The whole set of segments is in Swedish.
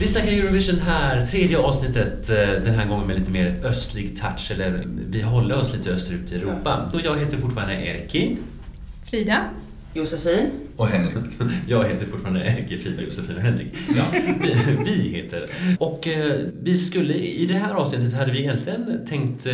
Vi snackar Eurovision här, tredje avsnittet, eh, den här gången med lite mer östlig touch, eller vi håller oss lite österut i Europa. Och jag heter fortfarande Erki. Frida. Josefin. Och Henrik. Jag heter fortfarande Erki, Frida, Josefin och Henrik. Ja, vi, vi heter. Och eh, vi skulle, i det här avsnittet hade vi egentligen tänkt, eh,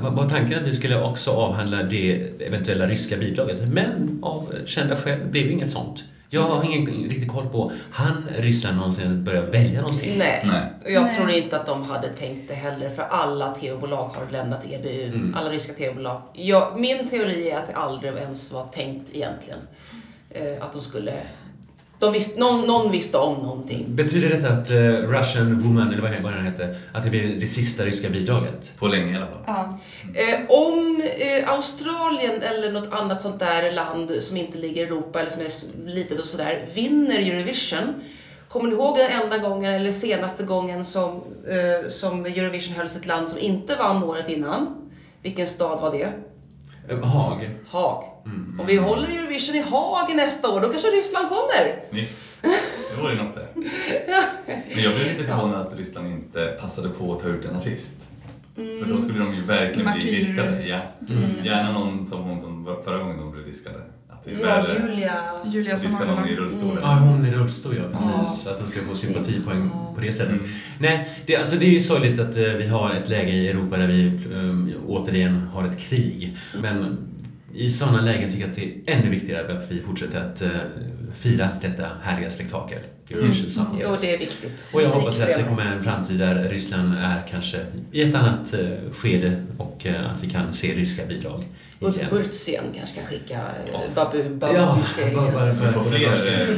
var tanken att vi skulle också avhandla det eventuella ryska bidraget. Men av kända skäl blev det inget sånt. Jag har ingen riktig koll på, han Ryssland någonsin börjat välja någonting? Nej. Nej. Och jag Nej. tror inte att de hade tänkt det heller för alla tv-bolag har lämnat EBU. Mm. Alla ryska tv-bolag. Jag, min teori är att det aldrig ens var tänkt egentligen. Eh, att de skulle... De visst, någon, någon visste om någonting. Betyder detta att eh, Russian Woman, eller vad vad den hette, att det blir det sista ryska bidraget? På länge i alla fall. Ja. Eh, om eh, Australien eller något annat sånt där land som inte ligger i Europa eller som är litet och sådär vinner Eurovision. Kommer ni ihåg den enda gången eller senaste gången som, eh, som Eurovision hölls ett land som inte vann året innan? Vilken stad var det? Eh, Haag? Haag. Mm. Om vi håller Eurovision i Haag nästa år, då kanske Ryssland kommer. Snyggt. Det vore något det. Men jag blev lite förvånad att Ryssland inte passade på att ta ut en artist. För då skulle de ju verkligen Martyr. bli diskade. Ja. Mm. Gärna någon som hon som var förra gången de blev diskade. Ja, Julia. Julia som diska någon i rullstolen. Ja, hon i rullstol, ja precis. Att hon ska få sympatipoäng på det sättet. Mm. Nej, det, alltså, det är ju sorgligt att eh, vi har ett läge i Europa där vi um, återigen har ett krig. Men i sådana lägen tycker jag att det är ännu viktigare att vi fortsätter att eh, fira detta härliga spektakel. Eurovision Song Jo, det är viktigt. Och jag hoppas att det kommer en framtid där Ryssland är kanske i ett annat eh, skede och eh, att vi kan se ryska bidrag igen. Burtsien kanske kan skicka Ja. eh, Babu, Babu. Ja, bara, fler eh,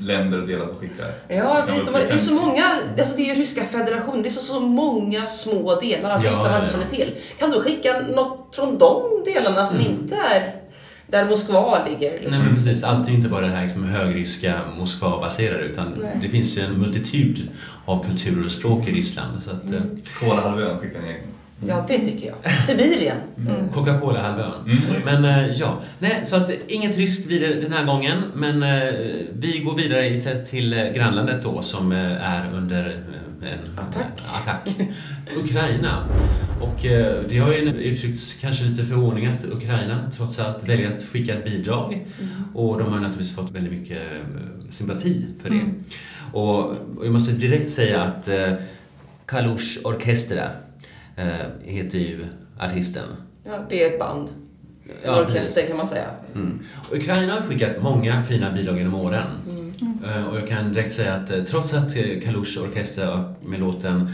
länder och delar som skickar. Ja, Det vet är så 50. många, alltså det är ju ryska federationen, det är så, så många små delar av Ja, Ryssland man ja, ja. känner till. Kan du skicka något från de delarna som Mm. inte är där Moskva ligger? Liksom? Nej men precis, allt är ju inte bara det här liksom högryska Moskva-baserade utan Nej. det finns ju en multitud av kulturer och språk i Ryssland. Så att, eh, Mm. Kolahalvön skickar en egen. Ja, det tycker jag. Sibirien. Mm. Coca-Cola-halvön. Mm. Men eh, ja, nej, så att inget ryskt det den här gången. Men eh, vi går vidare istället till eh, grannlandet då som är under en Attack. attack. Ukraina. Och det har ju uttryckts kanske lite förvåning att Ukraina trots allt väljer att skicka ett bidrag. Mm. Och de har naturligtvis fått väldigt mycket sympati för det. Mm. Och, jag måste direkt säga att Kalush Orkestra heter ju artisten. Ja, det är ett band. En Ja, orkester precis. kan man säga. Mm. Och Ukraina har skickat många fina bidrag genom åren. Mm. Eh, Och jag kan direkt säga att eh, trots att eh, Kalush Orkestra med låten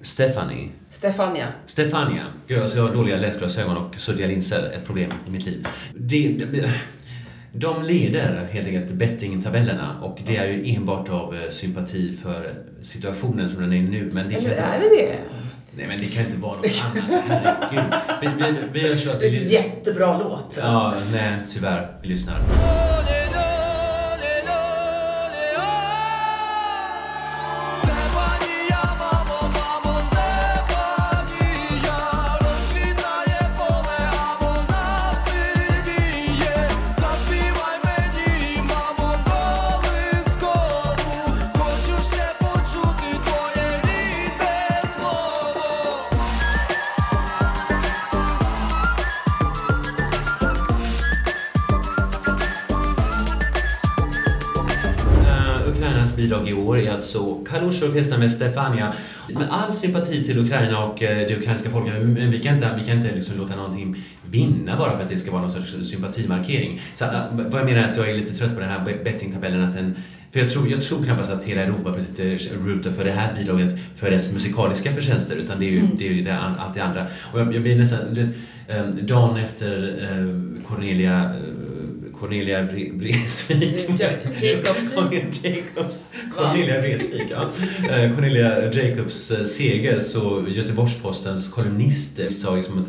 Stefanie Stefania. Stefania. Gud, alltså jag har dåliga läsglasögon och suddiga linser. Ett problem i mitt liv. Det, det, de leder helt enkelt bettingtabellerna och det är ju enbart av eh, sympati för situationen som den är nu. Men det Eller inte, är det det? Nej, men det kan inte vara något annat. Herregud. Vi, vi, vi så att Det är en jättebra låt. Ja, nej, tyvärr. Vi lyssnar. Alltså Kalush Orkestra med Stefania. Med all sympati till Ukraina och eh, det ukrainska folket, men vi kan inte, vi kan inte liksom låta någonting vinna bara för att det ska vara någon sorts sympatimarkering. Så eh, vad jag menar är att jag är lite trött på den här bettingtabellen att den för jag tror, jag tror knappast att hela Europa precis rutar för det här bidraget för dess musikaliska förtjänster utan det är ju, det, är ju det, allt det andra. Och jag, jag blir nästan, du vet, eh, dagen efter eh, Cornelia eh, Cornelia Vre- Vreeswijk. Ja- Jacobs. Jacobs. Cornelia Vreeswijk, ja. Eh, Cornelia Jacobs eh, seger så Göteborgs-Postens kolumnister sa liksom att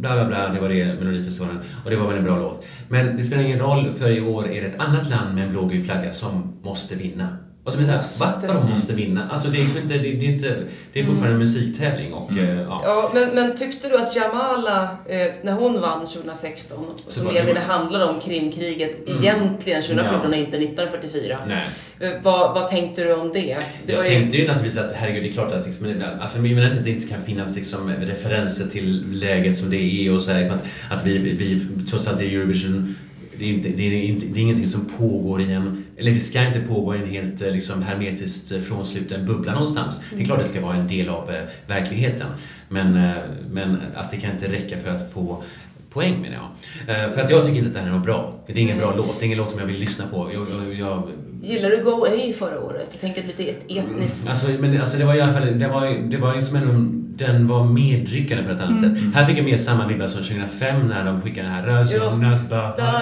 bla bla bla, det var det, Melodifestivalen. Och det var väl en bra låt. Men det spelar ingen roll för i år är det ett annat land med en blågul flagga som måste vinna. Och så blir det Måste. såhär, va? Vadå måste vinna? Alltså det är liksom inte, det, det är inte, det är fortfarande en musiktävling och Mm. eh, ja. Ja, men, men tyckte du att Jamala, eh, när hon vann 2016, Så som det- ville handla om Krimkriget Mm. egentligen 2014 Ja. och inte 1944. Nej. Eh, vad, vad tänkte du om det? det var Jag ju- tänkte ju naturligtvis att herregud, det är klart att liksom, alltså, jag menar inte att det inte kan finnas liksom, referenser till läget som det är och så här, att, att vi, vi, trots allt i Eurovision det är, inte, det, är inte, det är ingenting som pågår i en, eller det ska inte pågå i en helt eh, liksom, hermetiskt eh, frånsluten bubbla någonstans. Det är klart det ska vara en del av eh, verkligheten. Men, men att det kan inte räcka för att få poäng menar jag. För att jag tycker inte att det här är något bra. Det är ingen bra låt. Det är ingen låt som jag vill lyssna på. Jag, jag, jag, Gillar du Go Away förra året? Jag tänker lite et- etniskt... Alltså, men alltså det var i alla fall, det var, det var som ändå, den var medryckande på ett annat sätt. Här fick jag mer samma vibbar som 2005 när de skickade den här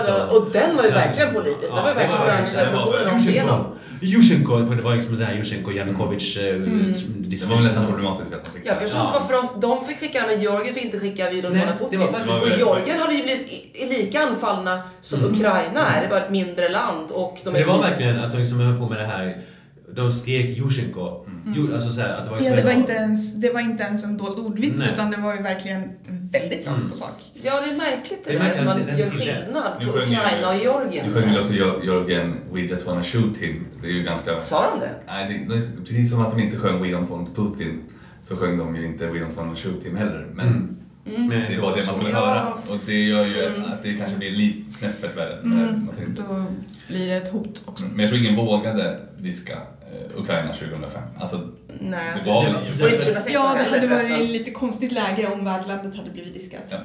da. Och den var ju verkligen politisk. Den var ju verkligen orange revolutionen rakt. Jusjenko, det var liksom den här Jusjenko Janukovic eh, Mm. Det var väl nästan problematiskt att de fick Jag förstår Ja. inte varför de, de fick skicka men Georgien fick inte skicka Vidon Putin. det var faktiskt- Och det Georgien hade ju blivit i, i lika anfallna som Mm. Ukraina är. Det är bara ett mindre land och de För är det var verkligen att de liksom höll på med det här, de skrek Jusjenko. Ju- Alltså så här, att det var Ja, det var inte ens, det var inte ens en dold ordvits Nej. utan det var ju verkligen väldigt rakt Mm. på sak. Ja, det är märkligt det, Det är där märkligt att att man gör skillnad Nu på Ukraina och Georgien. Nu sjöng ju Jor- Jorgen We just wanna shoot him. Det är ju ganska... Sa de det? Nej, det, det, precis som att de inte sjöng We don't want Putin så sjöng de ju inte We don't wanna shoot him heller. Men Mm. Mm. Men det var det man skulle Ja. höra. Och det gör ju Mm. att det kanske blir lite snäppet värre. Mm. Då blir det ett hot också. Men jag tror ingen vågade diska Ukraina 2005. Alltså, Nej. det var väl... Det- Och inte 2016 Ja, det hade varit lite konstigt läge om värdlandet hade blivit diskat. Ja.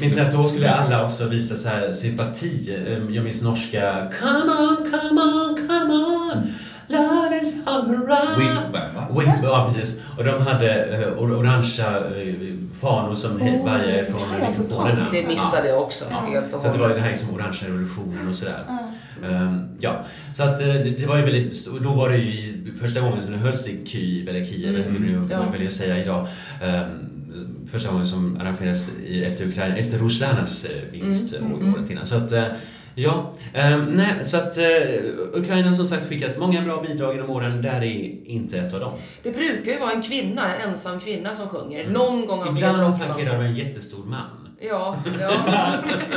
Minns att då skulle alla också visa så här sympati? Eh, Jag minns norska Come on, come on, come on Love is all around Wing, va? Wing, ja, precis. Och de hade eh, or- orangea eh, fanor som Åh, vajade det från Det missade jag också. Ja. Helt och Så att det var hållet. det här liksom orangea revolutionen och sådär. Ja. Ehm, ja, så att eh, det, det var ju väldigt, då var det ju första gången som det hölls i Kyiv, eller Kiev, Mm, hur nu ja. man väljer att säga idag. Ehm, första gången som arrangerades i, efter, Ukraina, efter Ruslanas eh, vinst Mm, mm, mm, året innan. Så att, eh, ja, ehm, nej, så att Ukraina har som sagt skickat många bra bidrag genom åren, där är inte ett av dem. Det brukar ju vara en kvinna, en ensam kvinna som sjunger. Någon gång har Ibland flankerad av en jättestor man. Ja, ja.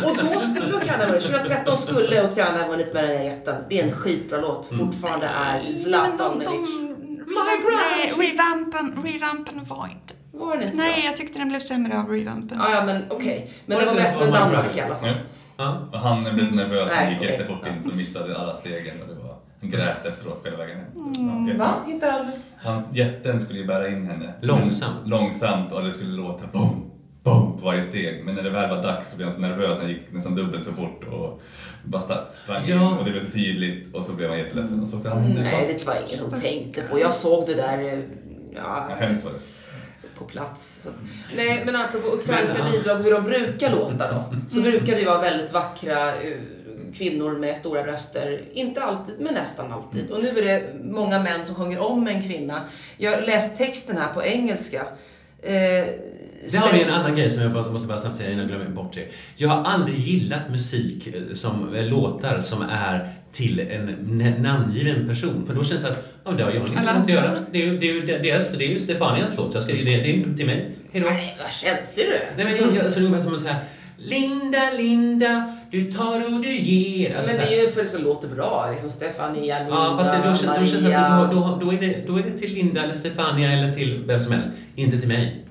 Och då skulle Ukraina vunnit. 2013 skulle Ukraina ha vunnit med den här jätten. Det är en skitbra låt. Mm. Fortfarande är Zlatan nej, revampen, revampen var inte... Var den inte Nej, bra? jag tyckte den blev sämre av revampen. Ja, ja, men okej. Men Var det var bättre än Danmark i alla fall. Ja. Ja. Och han blev så nervös, han Nej, gick okej. jättefort in så missade alla stegen och det var, han grät efteråt hela vägen hem. Ja, jätte- Va? Hittar aldrig... Han, jätten skulle ju bära in henne. Långsamt. Långsamt och det skulle låta boom, boom på varje steg. Men när det väl var dags så blev han så nervös, han gick nästan dubbelt så fort och bara sprang in Ja. och det blev så tydligt och så blev han jätteledsen och så åkte han hem. Nej, det var ingen som tänkte på. Jag såg det där eh, Ja, ja, hemskt var det. på plats. Så. Nej, men apropå ukrainska Men, bidrag, hur de brukar låta då. Så brukar det ju vara väldigt vackra eh, kvinnor med stora röster. Inte alltid, men nästan alltid. Och nu är det många män som sjunger om en kvinna. Jag läser texten här på engelska. Eh, Det har vi en annan grej som jag måste bara snabbt säga innan jag glömmer bort det. Jag har aldrig gillat musik eh, som eh, låtar som är till en namngiven person. För då känns det att ja, det har jag inget att göra. Det är ju, det är ju deras, det är ju Stefanias låt. Jag ska, det, det är inte till mig. Hejdå. Nej, vad känslig du är. Nej men jag, alltså, ungefär som så här Linda, Linda, du tar och du ger. Alltså, men det är ju för att det låta bra. Liksom Stefania, Linda, Ja, fast det, då, känns, då känns det Maria. att då, då, då, är det, då är det till Linda eller Stefania eller till vem som helst. Inte till mig.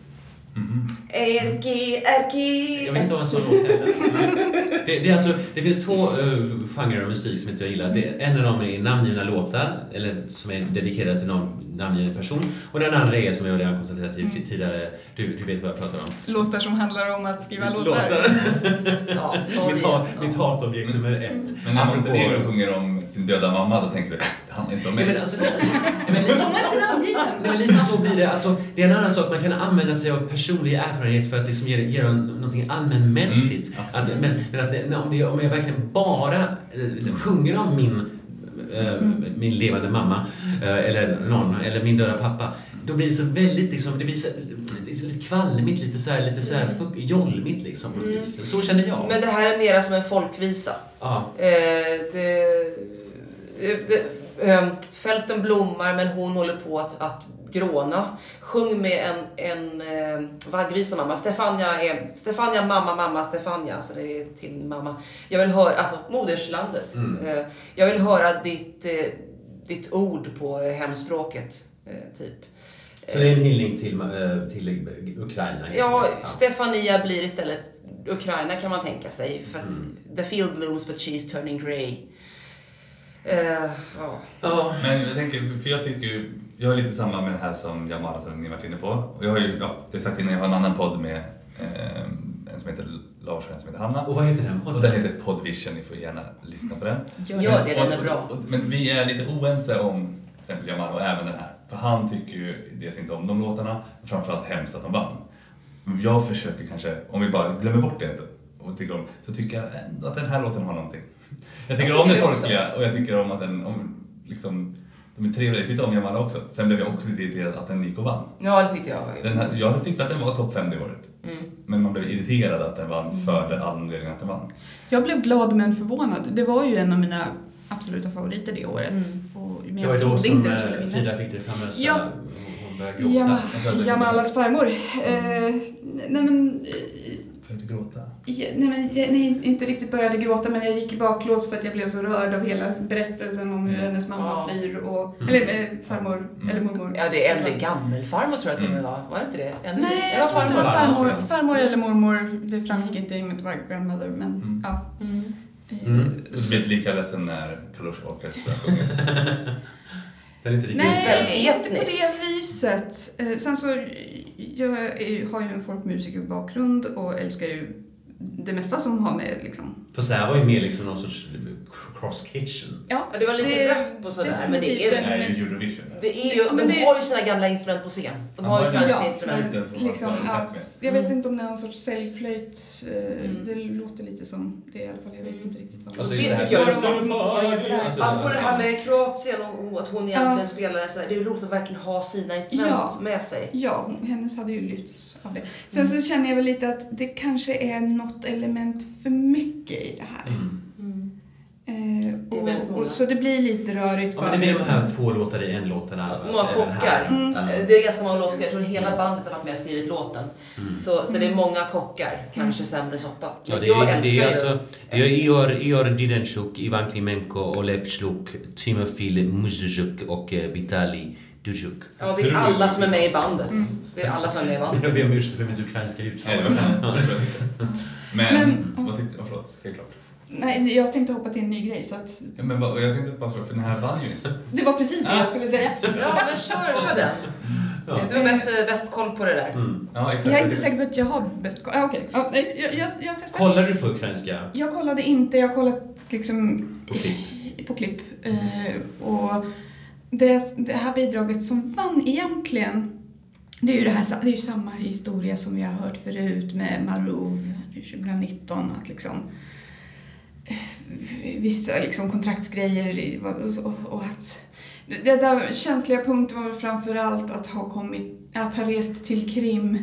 Mm-hmm. Erki, Erki. Jag vill inte ha en sån låt heller. Det, det, är alltså, det finns två uh, genrer av musik som inte jag gillar. Det, en av dem är namngivna låtar, eller som är dedikerade till någon namngiven person. Och den andra är, som jag redan konstaterat i tidigare, du, du vet vad jag pratar om. Låtar som handlar om att skriva låtar. Ja, mitt, hat, mitt hatobjekt nummer ett. Men när Montenegro sjunger om sin döda mamma då tänker du, det handlar inte om mig. men alltså, nej, men lite, men lite så blir det. Alltså, det är en annan sak, man kan använda sig av personlig erfarenhet för att liksom ge, ge någonting allmänmänskligt. Mm, att, men men att det, om, det, om jag verkligen bara eh, sjunger om min eh, min levande mamma eh, eller någon, eller min döda pappa. Då blir det så väldigt liksom, det blir så, det så lite kvalmigt, lite så här, lite så här fuck- jollmigt liksom vis. Så känner jag. Men det här är mera som en folkvisa. ja. Eh, det, det, ehm, fälten blommar men hon håller på att, att gråna. Sjung med en, en eh, vaggvisa mamma. Stefania är Stefania mamma mamma Stefania. Så det är till mamma. Jag vill höra, alltså moderslandet. Mm. Eh, jag vill höra ditt, eh, ditt ord på eh, hemspråket. Eh, typ. Så det är en hyllning till, eh, till Ukraina? Ja. Stefania blir istället Ukraina kan man tänka sig. För att Mm. the field blooms but she's turning grey. Eh, ja. Ja. Men jag tänker, för jag tycker jag är lite samma med det här som som ni varit inne på. Och jag har ju, ja, det har jag sagt innan, jag har en annan podd med eh, en som heter Lars och en som heter Hanna. Och vad heter den podden? Och den heter Podvision, ni får gärna lyssna på den. Gör det, den är bra. och- och- Men vi är lite oense om till exempel Jamal och även den här. För han tycker ju dels inte om de låtarna, och framförallt hemskt att de vann. Men Jag försöker kanske, om vi bara glömmer bort det och tycker om, så tycker jag ändå att den här låten har någonting. Jag tycker Jag om det tycker det också. folkliga och jag tycker om att den, om, liksom, de är trevliga. Jag tyckte om Jamal också. Sen blev jag också lite irriterad att den gick och vann. ja, det tyckte jag. Den här, jag tyckte att den var topp 5 det året. Mm. Men man blev irriterad att den vann för den anledningen att den vann. Jag blev glad men förvånad. Det var ju en av mina absoluta favoriter det året. Mm. Och, men Det jag var ju då trodde som inte den skulle eh, vinna. Frida fick det famösa, Ja. hon- började gråta. Det- Jamalas farmor. Eh, nej men... Började gråta. Ja, Nej, men jag, nej, inte riktigt började gråta men jag gick i baklås för att jag blev så rörd av hela berättelsen om hur Mm. hennes mamma Ja. flyr och... Mm. Eller eh, farmor, Mm. eller mormor. Ja, det är äldre gammelfarmor tror jag till och med Mm. var. Var det inte det? En, Nej, Ja, jag tror att det var farmor. farmor, farmor eller mormor. Det framgick inte i om det var grandmother men Mm. ja. Mm. Eh, Mm. Du blir inte lika ledsen när Kalush Orkestra sjunger. Den är inte riktigt... Nej, inte på det viset. Eh, Sen så, jag är- har ju en folkmusikerbakgrund och älskar ju det mesta som har med liksom... Fast det här var ju mer liksom någon sorts cross kitchen. Ja, Ja, det var lite Det är rap och sådär, men det är, en- Det är ju Eurovision. det är ju, Ja, de det- har ju sina gamla instrument på scen. De har ju ukrainska Ja, instrument. Liksom, jag vet Mm. inte om det är någon sorts cellflöjt. eh, Mm. Det låter lite som det i alla fall. Jag vet inte riktigt vad Alltså, Det just tycker jag är vad de har. Alltså, Apropå det här med Kroatien och och att hon egentligen Ja. spelar sådär. Det är roligt att verkligen ha sina instrument Ja. med sig. Ja, hennes hade ju lyfts av det. Sen Mm. så känner jag väl lite att det kanske är något element för mycket i det här. Mm. Eh, Det och, många. och, så det blir lite rörigt Ja, för men det blir de här två låtar i en låt. Den här, här. kockar. Mm. Det är ganska många låtar. Jag tror hela bandet har varit med och skrivit låten. Mm. Så, så det är många kockar. Kanske sämre soppa. Ja, det, jag är, det älskar är ju alltså det är Ior, Ior Didenchuk, Ivan Klimenko, Oleg Shluk, Timofil Muzjuk och eh, Vitali Dujuk. Ja, det är alla som är med i bandet. Mm. Det är alla som är med i Jag bandet. ber om ursäkt för mitt ukrainska uttal. Det. Det. Men, Men- vad tyckte du? Förlåt, säg klart. Nej, jag tänkte hoppa till en ny grej så att Ja, men vad, jag tänkte bara fråga, för den här vann ju det var precis det jag skulle säga. Ja, men kör, kör den. Ja. Du har bäst, bäst koll på det där. Mm. Ja, exakt. Jag är inte säker på att jag har bäst koll. Ah, ja, nej, jag, jag, jag testar. Kollar du på ukrainska? Jag kollade inte, jag kollade liksom På klipp? på klipp. Eh, och det, det här bidraget som vann egentligen, det är ju, det här, det är ju samma historia som vi har hört förut med Marov 2019. Att liksom, eh, vissa liksom kontraktsgrejer och, och att det där känsliga punkten var framför framförallt att ha kommit, att ha rest till Krim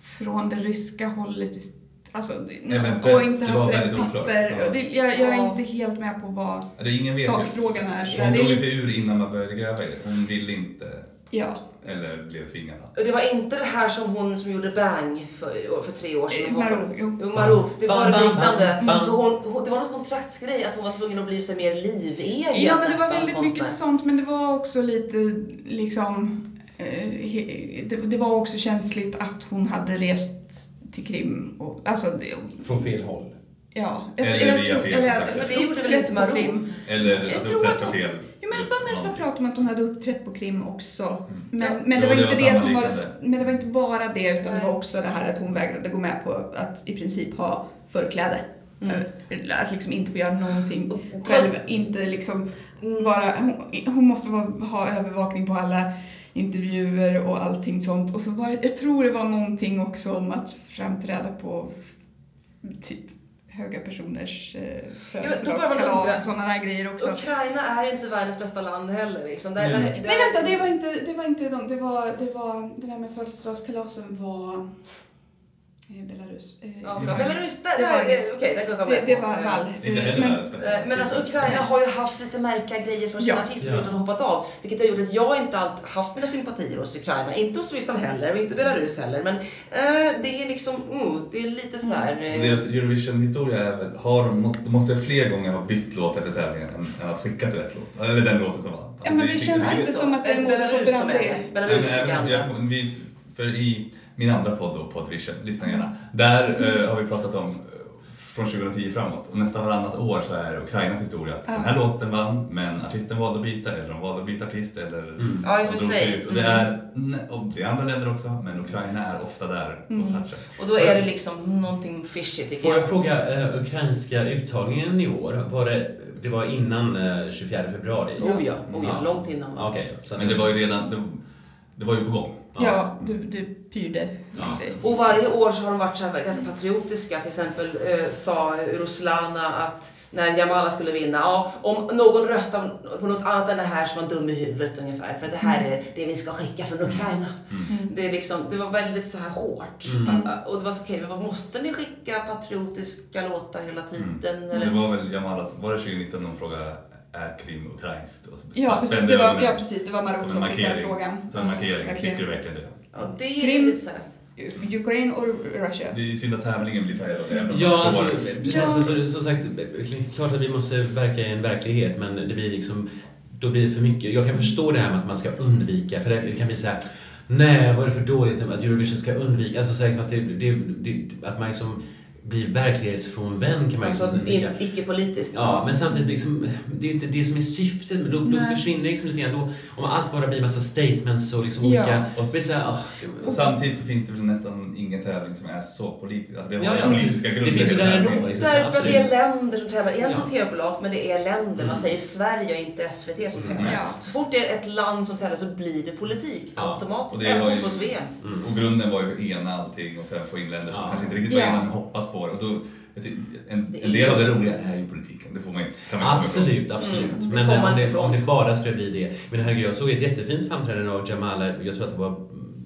från det ryska hållet Alltså, Eventuellt. och inte haft rätt oklart. papper. Ja. Det, jag, jag är Ja. inte helt med på vad Det är ingen vet sakfrågan är. Hon det är drog sig ur innan man började gräva i det. Hon ville inte, ja. eller blev tvingad. Och det var inte det här som hon som gjorde Bang för, för tre år sedan. Eh, Marov, jo. Marov. Det var Bam, bam, liknande. bam, bam. För hon, hon, det var något kontraktsgrej att hon var tvungen att bli så mer livegen Ja, men det var väldigt mycket konstnär. sånt, men det var också lite liksom... Eh, det, det var också känsligt att hon hade rest till Krim. Och, alltså, det, Från fel håll? ja. Eller jag via tror- fel eller. För det gjorde väl uppträtt inte på Marov? Krim. Eller Jag tror att hon- fel. Jo, men jag har för mig att det var prat om att hon hade uppträtt på Krim också. Men, Ja. men, det Jo, var det inte var det som var, sammanliknande. men det var inte bara det, utan det Nej. var också det här att hon vägrade gå med på att i princip ha förkläde. Mm. Att liksom inte få göra någonting själv. Inte liksom Mm. vara, hon, hon måste vara, ha övervakning på alla intervjuer och allting sånt. Och så var jag tror det var någonting också om att framträda på typ höga personers eh, då börjar man födelsedagskalas och sådana där grejer också. Ukraina är inte världens bästa land heller. Liksom. Där, Nej. där, Nej vänta, det var inte, det var inte de, det var, det var, det där med födelsedagskalasen var Belarus. Eh, Ja, det var Belarus, där, Det var Det, jag det var vall. Inte Eh, heller men-. Eh, Men alltså Ukraina har ju haft lite märkliga grejer för sina Ja. artister Ja. och de har hoppat av. Vilket har gjort att jag inte alltid haft mina sympatier hos Ukraina. Inte hos Ryssland heller och inte Belarus heller. Men eh, det är liksom, mm, det är lite så här. eh, Deras Eurovision-historia är väl, har de, de måste fler gånger ha bytt låt efter tävlingen än, än att skicka till rätt låt. Eller den låten som vann. Alltså, Ja, men det känns är- inte så. som att det är Eh, som Belarus som är det. det. Belarus Men är gamla. jag- vi, för i min andra podd då, Poddvision, lyssna gärna. Där eh, har vi pratat om eh, från 2010 framåt och nästan varannat år så är Ukrainas historia att Ja. den här låten vann men artisten valde att byta eller de valde att byta artist eller Mm. Ja, och drog sig. ut. Och det, Mm. är, och det är andra länder också men Ukraina är ofta där och Mm. touchar. Och då är det liksom någonting fishy tycker Får jag jag. fråga, eh, ukrainska uttagningen i år, var det, det var innan eh, 24 februari? Oh ja, oh ja, Ja. långt innan. Att- Men det var ju redan, det, det var ju på gång. Ja, du, du pyrde lite. Och varje år så har de varit så här ganska patriotiska. Till exempel eh, sa Ruslana att när Jamala skulle vinna, ja, om någon röstar på något annat än det här så är man dum i huvudet ungefär. För att det här är det vi ska skicka från Ukraina. Det, är liksom, det var väldigt så här hårt. Mm. Och det var så okej, men vad måste ni skicka patriotiska låtar hela tiden? Men Eller? Det var väl Jamalas, var det 2019 de frågade är Krim ukrainskt? Och så Ja, precis. Det var, ja, precis. Det var Marocko Som fick den frågan. Som en markering, verkligen. tycker du verkligen det? Ja, det är Krim- så. Ukraine och Russia. Det är synd att tävlingen blir färgad av det. även om Ja, alltså, precis. Ja. Så, som sagt, klart att vi måste verka i en verklighet, men det blir liksom, då blir det för mycket. Jag kan förstå det här med att man ska undvika, för det kan bli så här, nej, vad är det för dåligt att Eurovision ska undvika, alltså så här, att, det, det, det, att man liksom blir verklighetsfrånvänd kan man Alltså liksom icke-politiskt. Ja, men samtidigt, liksom, det är inte det som är syftet. Men då, då försvinner liksom lite grann. Då, om allt bara blir massa statements och liksom Ja. olika... Och är så Och samtidigt så finns det väl nästan ingen tävling som är så politisk. Alltså det har Ja, ja, politiska det grunder. finns ju där ändå, liksom. Därför att det är länder som tävlar. Egentligen Ja. TV-bolag, men det är länder. Man Mm. säger Sverige och inte SVT som tävlar. Mm. Ja. Så fort det är ett land som tävlar så blir det politik Ja. automatiskt. Och det Även fotbolls-VM. Mm. Och grunden var ju att ena allting och sen få in länder som kanske inte riktigt var ena men hoppas på det. Och då, en, Det en del av det roliga är ju politiken. Det får man inte, kan man. Absolut, absolut. Mm, det Men om det, om det bara skulle bli det. Men herregud, jag såg ett jättefint framträdande av Jamala, jag tror att det var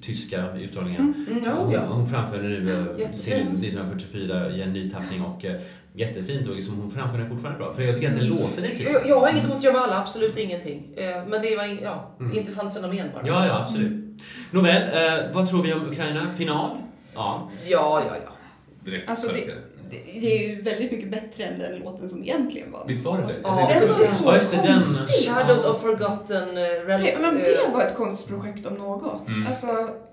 tyska uttagningen. Mm, ja, hon, ja. hon framförde nu eh, sin 1944 i en ny tappning och eh, jättefint och liksom, hon framför den fortfarande bra. För jag tycker att den låten är fin. Jag, jag har inget emot Jamala, absolut ingenting. Eh, Men det var in, ja, Mm. intressant fenomen bara. Ja, ja, absolut. Nåväl, eh, vad tror vi om Ukraina? Final? Ja. ja, ja. ja. Direkt Alltså, det-. Det, är ju väldigt mycket bättre än den låten som egentligen var. Visst var det det? Ja, Den var så det, den. konstig. Shadows of Forgotten eh, Rel- Det, men eh, det var ett konstigt projekt om något. Mm. Alltså,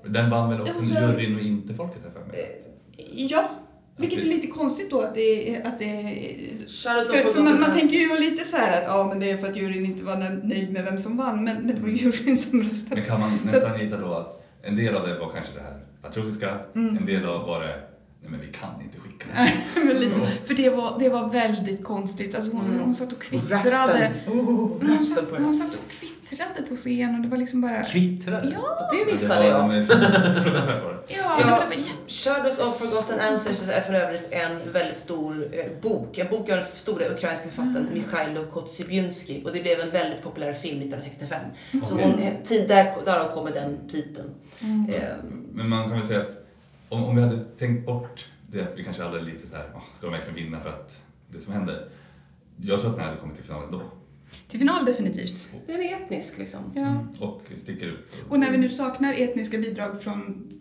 Den vann väl också Jag måste- juryn och inte folket här för mig? eh, ja. Vilket är lite konstigt då att det är... Att det är Shadows för, för man, man tänker ju lite så här att ja, men det är för att juryn inte var nöjd med vem som vann, men, men det var juryn som röstade. Men kan man nästan gissa då att en del av det var kanske det här patriotiska, Mm. en del av var det nej men vi kan inte skicka den. Lite, Ja. för det var, det var väldigt konstigt. Alltså hon, Mm. hon satt och kvittrade. Oh, hon, satt, på hon satt och kvittrade på scen och det var liksom bara... Kvittrar Ja, Det missade jag. det. ja. Det, var. Shadows of Forgotten Ancestors är för övrigt en väldigt stor eh, bok. En bok av den stora ukrainska författaren Mikhailo Kotsybinski och det blev en väldigt populär film 1965. Så Okej. hon, eh, tid, där, därav kommer den titeln. Mm. Eh, Men man kan väl säga att om, om vi hade tänkt bort det att vi kanske hade lite så här, "Ah, ska de verkligen vinna för att det som händer? Jag tror att den hade kommit till finalen då. Till final definitivt. den är etnisk liksom. Ja. Och sticker ut. Och när vi nu saknar etniska bidrag från...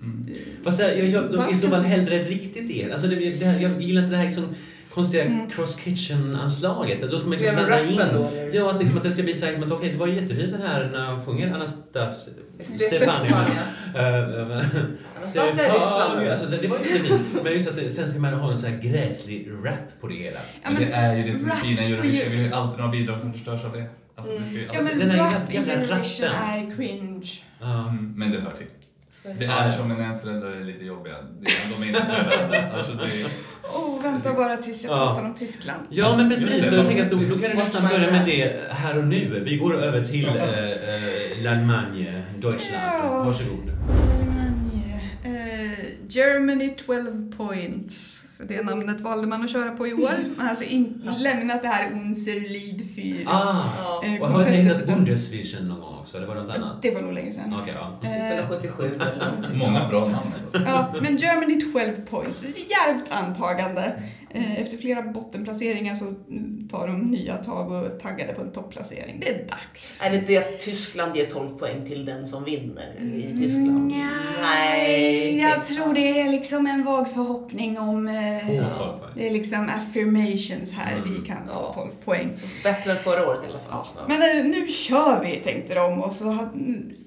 Mm. eh, Fast jag, jag, jag, Va? i så fall hellre riktigt er. Alltså det, det här, jag gillar inte det här liksom konstiga Mm. cross kitchen-anslaget. Då ska man liksom blanda in... då, eller? Ja, att, liksom, att det ska bli så här, liksom, att okej, det var jättefint den här när han sjunger Anastas... Stefania. Anastasia är Ryssland. Alltså, det var jättefint. Men just att det, sen ska man ha en sån här gräslig rap på det hela. Ja, Men det är ju det som är fina i Eurovision. Euro- Vi har alltid några bidrag som förstörs av det. Alltså, det ska ju, ja, Alltså, men den här rap i jävla Eurovision rappen. är cringe. Mm, men det hör till. Det är som när ens föräldrar är lite jobbiga. Det är, de är inte föräldrar. Alltså, det är, Åh, vänta bara tills jag Ja. pratar om Tyskland. Ja, men precis. Så jag tänker att då, då kan du nästan börja med det här och nu. Vi går över till eh, eh, L'Allemagne, Deutschland. Ja. Varsågod. Eh, Germany 12 points. För det namnet valde man att köra på i år. Man har alltså in, lämnat det här Unser Lied 4. Ah! Ja. eh, Och har det konceptet. hetat Bundesvision någon gång också, eller var det något annat? Det var nog länge sedan. Okej, ja. Eh, 1977 eller någonting. Många bra namn. Ja, men Germany 12 points. Ett djärvt antagande. Eh, Efter flera bottenplaceringar så tar de nya tag och taggade på en topplacering. Det är dags. Är det det att Tyskland ger 12 poäng till den som vinner i Tyskland? Nej, jag tror det är liksom en vag förhoppning om... eh, tolv poäng. Det är liksom affirmations här, vi kan få Ja. 12 poäng. Bättre än förra året i alla fall. Ja. Men eh, nu kör vi, tänkte de. Och så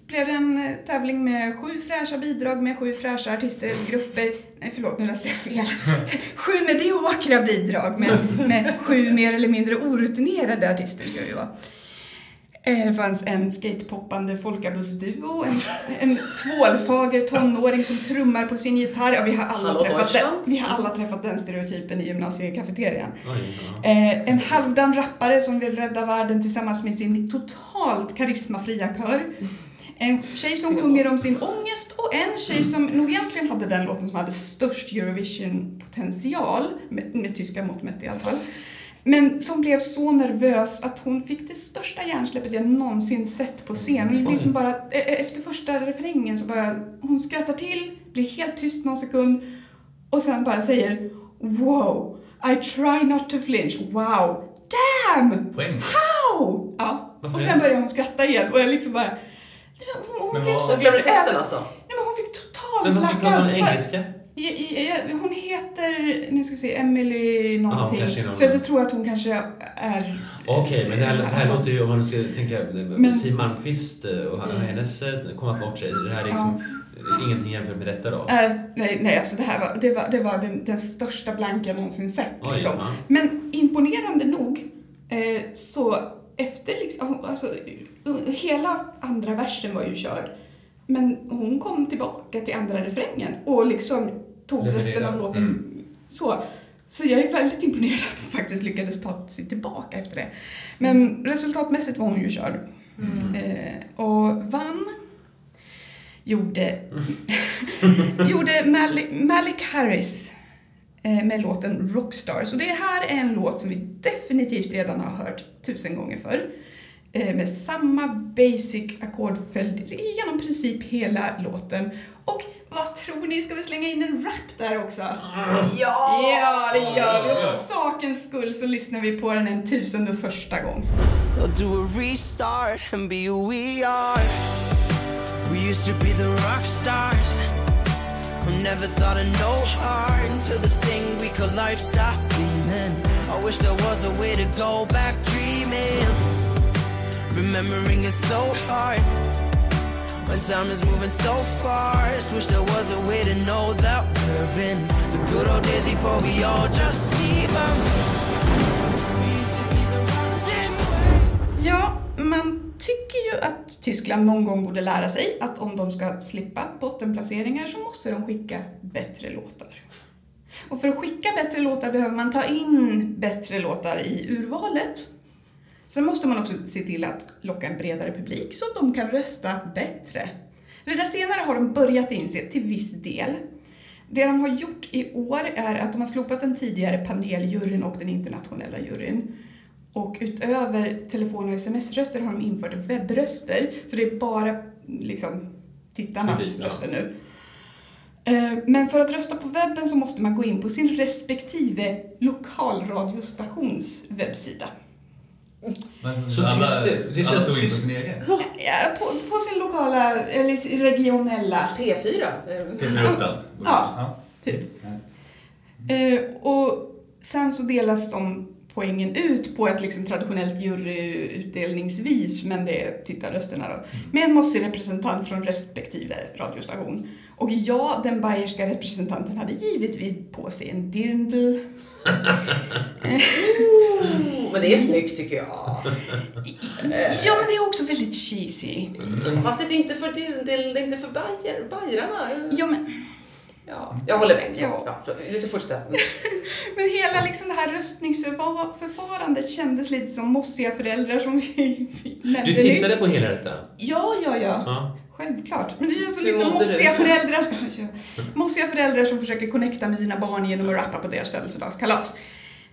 blev det en eh, tävling med sju fräscha bidrag med sju fräscha artister och grupper. Nej, förlåt, nu läste jag fel. sju mediokra bidrag med, med sju mer eller mindre orutinerade artister ska det ju vara. Det fanns en skatepoppande folkabussduo, en, en tvålfager tonåring som trummar på sin gitarr. Ja, vi, har alla Hallå, träffat den, vi har alla träffat den stereotypen i gymnasiekafeterian. Oj, ja. Eh, en halvdan rappare som vill rädda världen tillsammans med sin totalt karismafria kör. En tjej som sjunger om sin ångest och en tjej som nog egentligen hade den låten som hade störst Eurovision-potential, med, med tyska mått mätt i alla fall. Men som blev så nervös att hon fick det största hjärnsläppet jag någonsin sett på scen. Det blir som bara, eh, efter första refrängen så bara, hon skrattar till, blir helt tyst någon sekund och sen bara säger Wow, I try not to flinch. Wow, damn! Poäng. How! Ja, Varför och sen börjar hon skratta igen och jag liksom bara... Hon, hon Men blev så... Så glömde texten alltså? Nej men hon fick total Men varför pratar hon blackout. för- engelska? Hon heter, nu ska vi se, Emily någonting. kanske någon- så jag tror att hon kanske är... Okej, men det här, det här låter ju, om man ska tänka, Men- Siw Malmkvist och han- och hennes eh, komma bort sig. Det här är liksom ingenting jämfört med detta då. Äh, nej, nej, alltså det här var, det var, det var den, den största blank jag någonsin sett. Oj, liksom. ja. Men imponerande nog eh, så efter liksom, alltså, uh, hela andra versen var ju körd. Men hon kom tillbaka till andra refrängen och liksom tog Leverera. resten av låten Mm. så. Så jag är väldigt imponerad att hon faktiskt lyckades ta sig tillbaka efter det. Men resultatmässigt var hon ju körd. Eh, och vann gjorde, gjorde Malik, Malik Harris eh, med låten Rockstar. Så det här är en låt som vi definitivt redan har hört tusen gånger förr. Eh, med samma basic ackordföljd genom princip hela låten. Och vad tror ni, ska vi slänga in en rap där också? Ja! Ja, det gör vi. Och för sakens skull så lyssnar vi på den en tusende första gång. They'll do a restart and be who we are. We used to be the rock stars. Who never thought of no heart until this thing we call life stopped beaming. I wish there was a way to go back dreaming. Remembering it so hard. When time is moving so fast. Wish there was a way to know that we're in the good old days before we all just leave them Ja, man tycker ju att Tyskland någon gång borde lära sig att om de ska slippa bottenplaceringar så måste de skicka bättre låtar. Och för att skicka bättre låtar behöver man ta in bättre låtar i urvalet. Sen måste man också se till att locka en bredare publik så att de kan rösta bättre. Det där senare har de börjat inse till viss del. Det de har gjort i år är att de har slopat den tidigare paneljuryn och den internationella juryn. Och utöver telefon och sms-röster har de infört webbröster. Så det är bara liksom tittarnas ja. röster nu. Eh, Men för att rösta på webben så måste man gå in på sin respektive lokalradiostations webbsida. Så alla, tyst, det- känns stod in på tyst. sin egen. Ja, på, på sin lokala, eller regionella, P4. eh, P4 Uppland. Ja. typ. Eh, och sen så delas de poängen ut på ett liksom traditionellt juryutdelningsvis, men det är tittarrösterna då, med en mossig representant från respektive radiostation. Och ja, den bayerska representanten hade givetvis på sig en dirndl. Oh, men det är snyggt tycker jag. Ja, men det är också väldigt cheesy. Fast det är inte för, det är inte för bajer, bajrarna. Ja, men, Ja, jag håller med. Ja. Ja, du ska fortsätta. men hela liksom det här röstningsförfarandet kändes lite som mossiga föräldrar som vi nämnde Du tittade nyss. på hela detta? Ja, ja, ja. Ja. Självklart. Men det känns som lite mossiga du? föräldrar, mossiga föräldrar som försöker connecta med sina barn genom att rappa på deras födelsedagskalas.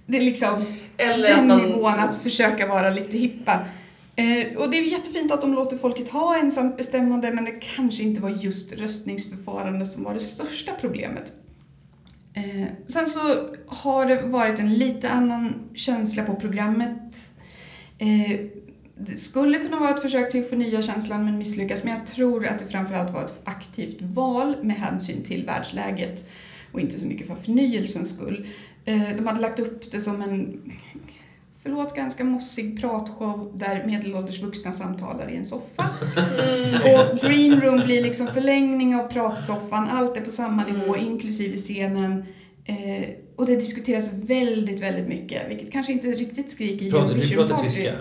Det är liksom Eller att den man- nivån att försöka vara lite hippa. Eh, och det är jättefint att de låter folket ha ensamt bestämmande men det kanske inte var just röstningsförfarande som var det största problemet. Eh, sen så har det varit en lite annan känsla på programmet. Eh, det skulle kunna vara ett försök till att förnya känslan men misslyckas. Men jag tror att det framförallt var ett aktivt val med hänsyn till världsläget och inte så mycket för förnyelsens skull. Eh, De hade lagt upp det som en, förlåt, ganska mossig pratshow där medelålders vuxna samtalar i en soffa. Och green room blir liksom förlängning av pratsoffan, allt är på samma nivå inklusive scenen. Eh, och det diskuteras väldigt, väldigt mycket, vilket kanske inte riktigt skriker Pratar- Eurovision pratar tyska.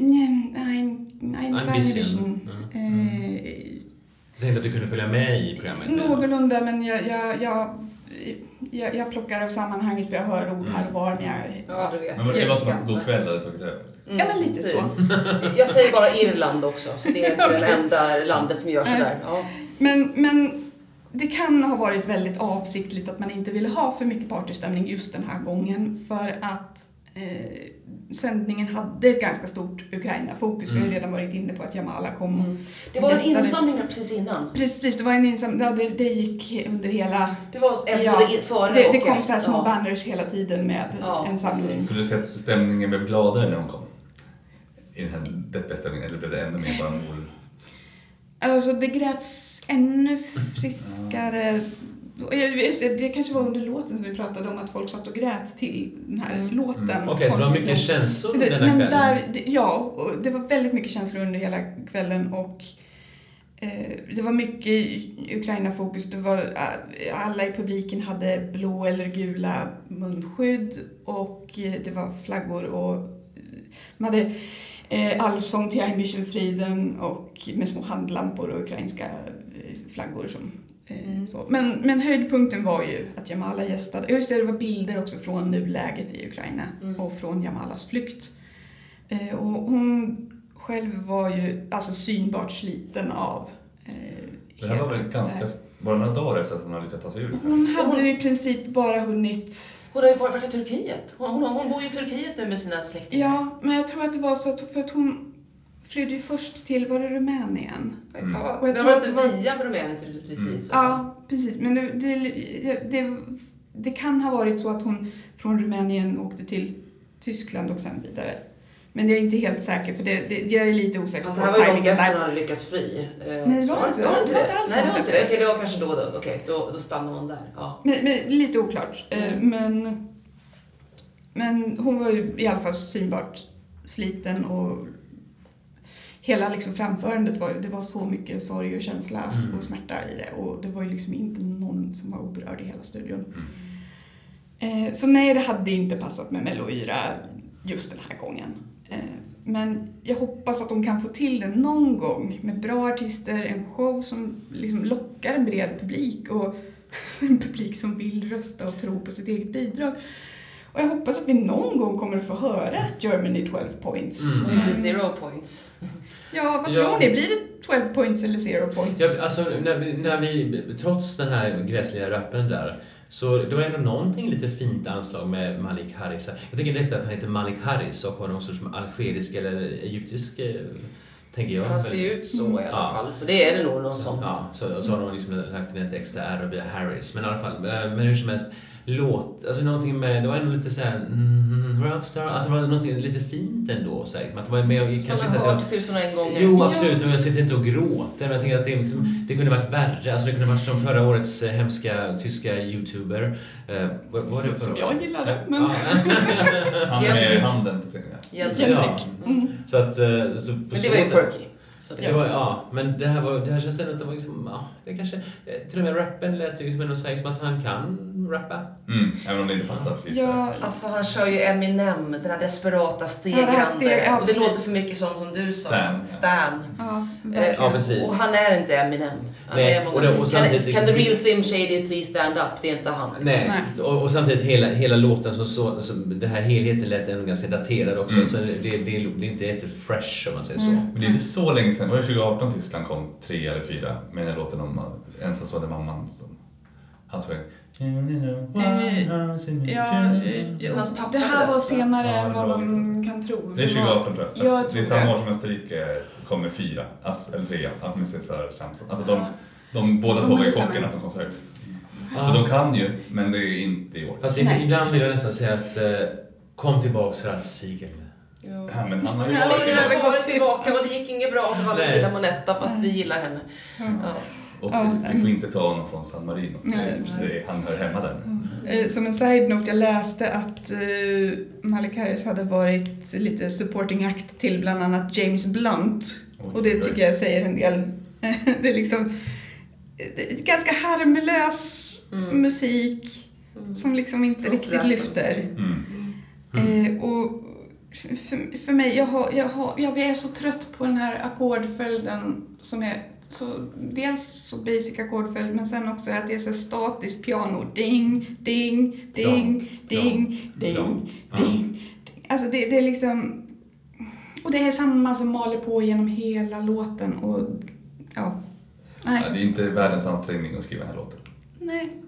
Nej, ein, ein Ein bisschen. Mm. Eh, Jag tänkte att du kunde följa med i programmet. Någorlunda, men jag, jag, jag, jag, jag plockar av sammanhanget för jag hör ord här och var. Men jag, Ja, du vet. Men det var som att God kväll hade tagit över. Liksom. Ja, men lite så. Jag säger bara Irland också, så det är inte det enda landet som gör sådär. Ja. Men, men det kan ha varit väldigt avsiktligt att man inte ville ha för mycket partystämning just den här gången för att eh, sändningen hade ett ganska stort Ukraina-fokus. Vi har ju Mm. redan varit inne på att Jamala kom. Mm. Det var en insamling precis innan. Precis, det var en insamling. Ja, det, det gick under hela... Det var en Ja, både före Det, och det kom så här små Ja. banners hela tiden med Ja, en samling. precis. Skulle du säga att stämningen blev gladare när hon kom? I den här deppiga stämningen, eller blev det ännu mer bara mor? Alltså det gräts ännu friskare. Det kanske var under låten som vi pratade om att folk satt och grät till den här Mm. låten. Mm. Okej, så det var mycket känslor Det- denna men kvällen? där, det- ja, det var väldigt mycket känslor under hela kvällen och eh, det var mycket Ukraina-fokus. Det var, eh, alla i publiken hade blå eller gula munskydd och eh, det var flaggor och de hade eh, allsång till Einbüchenfriden och med små handlampor och ukrainska eh, flaggor som Mm. så. Men, men höjdpunkten var ju att Jamala gästade. Just det, det var bilder också från nuläget i Ukraina Mm. och från Jamalas flykt. Eh, och hon själv var ju alltså synbart sliten av eh, Det här var väl ganska... det några dagar efter att hon hade lyckats ta sig ur? Hon hade i princip bara hunnit Hon har ju varit i Turkiet. Hon, hon, hon bor ju i Turkiet nu med sina släktingar. Ja, men jag tror att det var så att, för att hon flydde ju först till, var det Rumänien? Mm. Ja, Och jag det tror var att inte det var- via Rumänien till Turkiet. Mm. så. Ja, precis. Men det, det, det, det kan ha varit så att hon från Rumänien åkte till Tyskland och sen vidare. Men jag är inte helt säker för det, det, jag är lite osäker Fast på det här var ju långt tajmingen efter hon där. hade lyckats fly. Eh, Nej, det var inte- det. var det var inte alls Nej, det långt var inte det. Okej, det var kanske då, då. Okej, då, då stannar hon där. Ja. Men, men, lite oklart. Eh, Mm. Men, men hon var ju i alla fall synbart sliten och hela liksom framförandet var, det var så mycket sorg och känsla Mm. och smärta i det och det var ju liksom inte någon som var oberörd i hela studion. Eh, Så nej, det hade inte passat med Melloyra just den här gången. Eh, Men jag hoppas att de kan få till det någon gång med bra artister, en show som liksom lockar en bred publik och en publik som vill rösta och tro på sitt eget bidrag. Och jag hoppas att vi någon gång kommer att få höra Germany 12 points. Mm. Inte zero points. Ja, vad Ja. tror ni? Blir det 12 points eller 0 points? Ja, alltså, när vi, när vi, trots den här gräsliga rappen där, så det var ändå någonting lite fint anslag med Malik Harris. Jag tänker direkt att han heter Malik Harris och har någon sorts algerisk eller egyptisk, eh, tänker jag. Han ser ju ut så i alla Ja. fall, så det är det nog någon som... Ja, så, så har de liksom lagt in ett extra R och via Harris. Men i alla fall, eh, men hur som helst, låt, alltså någonting med, det var ändå lite såhär, mm, rockstar, alltså det var någonting lite fint ändå. Så här, att det var med och Man kanske har inte att jag, hört tusen och en gånger. Jo, absolut. Och jag sitter inte och gråter. Men jag tänker att det, är liksom, det kunde varit värre. Alltså det kunde varit som förra årets eh, hemska tyska youtuber. Eh, vad var det Som- för- som jag gillade, men- Ja. Han med handen på scenen. Egentligen. Ja. Mm. Så att... eh, Så, Men det var ju quirky. Så det Det var, ja, men det här, var, det här känns ändå att det var liksom, ja, det kanske, eh, till och med rappen lät ju som ändå säga som att han kan rappa. Mm, även om det inte passar precis Ja, Alltså han kör ju Eminem, den här desperata Ja, det stegrande. här steg- ja, och det precis. låter för mycket som, som du sa, Stan. Stan. ja, Eh. Ja, precis. Och han är inte Eminem. Han Nej, är många, och det- och kan, samtidigt kan the liksom- real Slim Shady please stand up? Det är inte han. liksom. Nej, Nej. Och, och samtidigt hela, hela låten, så, så, så, den här helheten lät ändå ganska daterad också. Mm. Så det, det, det är inte jättefresh om man säger så. Mm. Men det är inte så länge länge sedan, var det 2018 Tyskland kom tre eller fyra med den låten om ensamstående mamman som han sjöng. Ja, Hans pappa det här var senare än vad var man kan tro. Det är 2018 tror jag. Jag det är samma år som Österrike kom med fyra, alltså, eller trea, ja, med Cesar Samson. Alltså de, Ja. de båda två var i chocken att de kom så högt. Så de kan ju, men det är inte i år. Fast ibland vill jag nästan säga att eh, kom tillbaks Ralf Siegel. Ja. Ja, men han har ju Ja, varit varit tillbaka och det gick inget bra för Valentina. Monetta fast vi gillar henne. Ja. Och Ja. vi får inte ta honom från San Marino. Nej, han hör hemma där. Eh, Som en side-note, jag läste att uh, Malik Harris hade varit lite supporting act till bland annat James Blunt. Oj, Och det oj. tycker jag säger en del. det är liksom det är ganska harmlös Mm. musik som liksom inte Trots riktigt lyfter. Mm. Eh, och för, för mig, jag, har, jag, har, jag är så trött på den här ackordföljden som är så, dels så basic ackordföljd men sen också att det är så statiskt piano. Ding, ding, ding, ding, ding, ding. Alltså det, det är liksom... Och det är samma som maler på genom hela låten och ja. Nej. Det är inte världens ansträngning att skriva den här låten. Nej.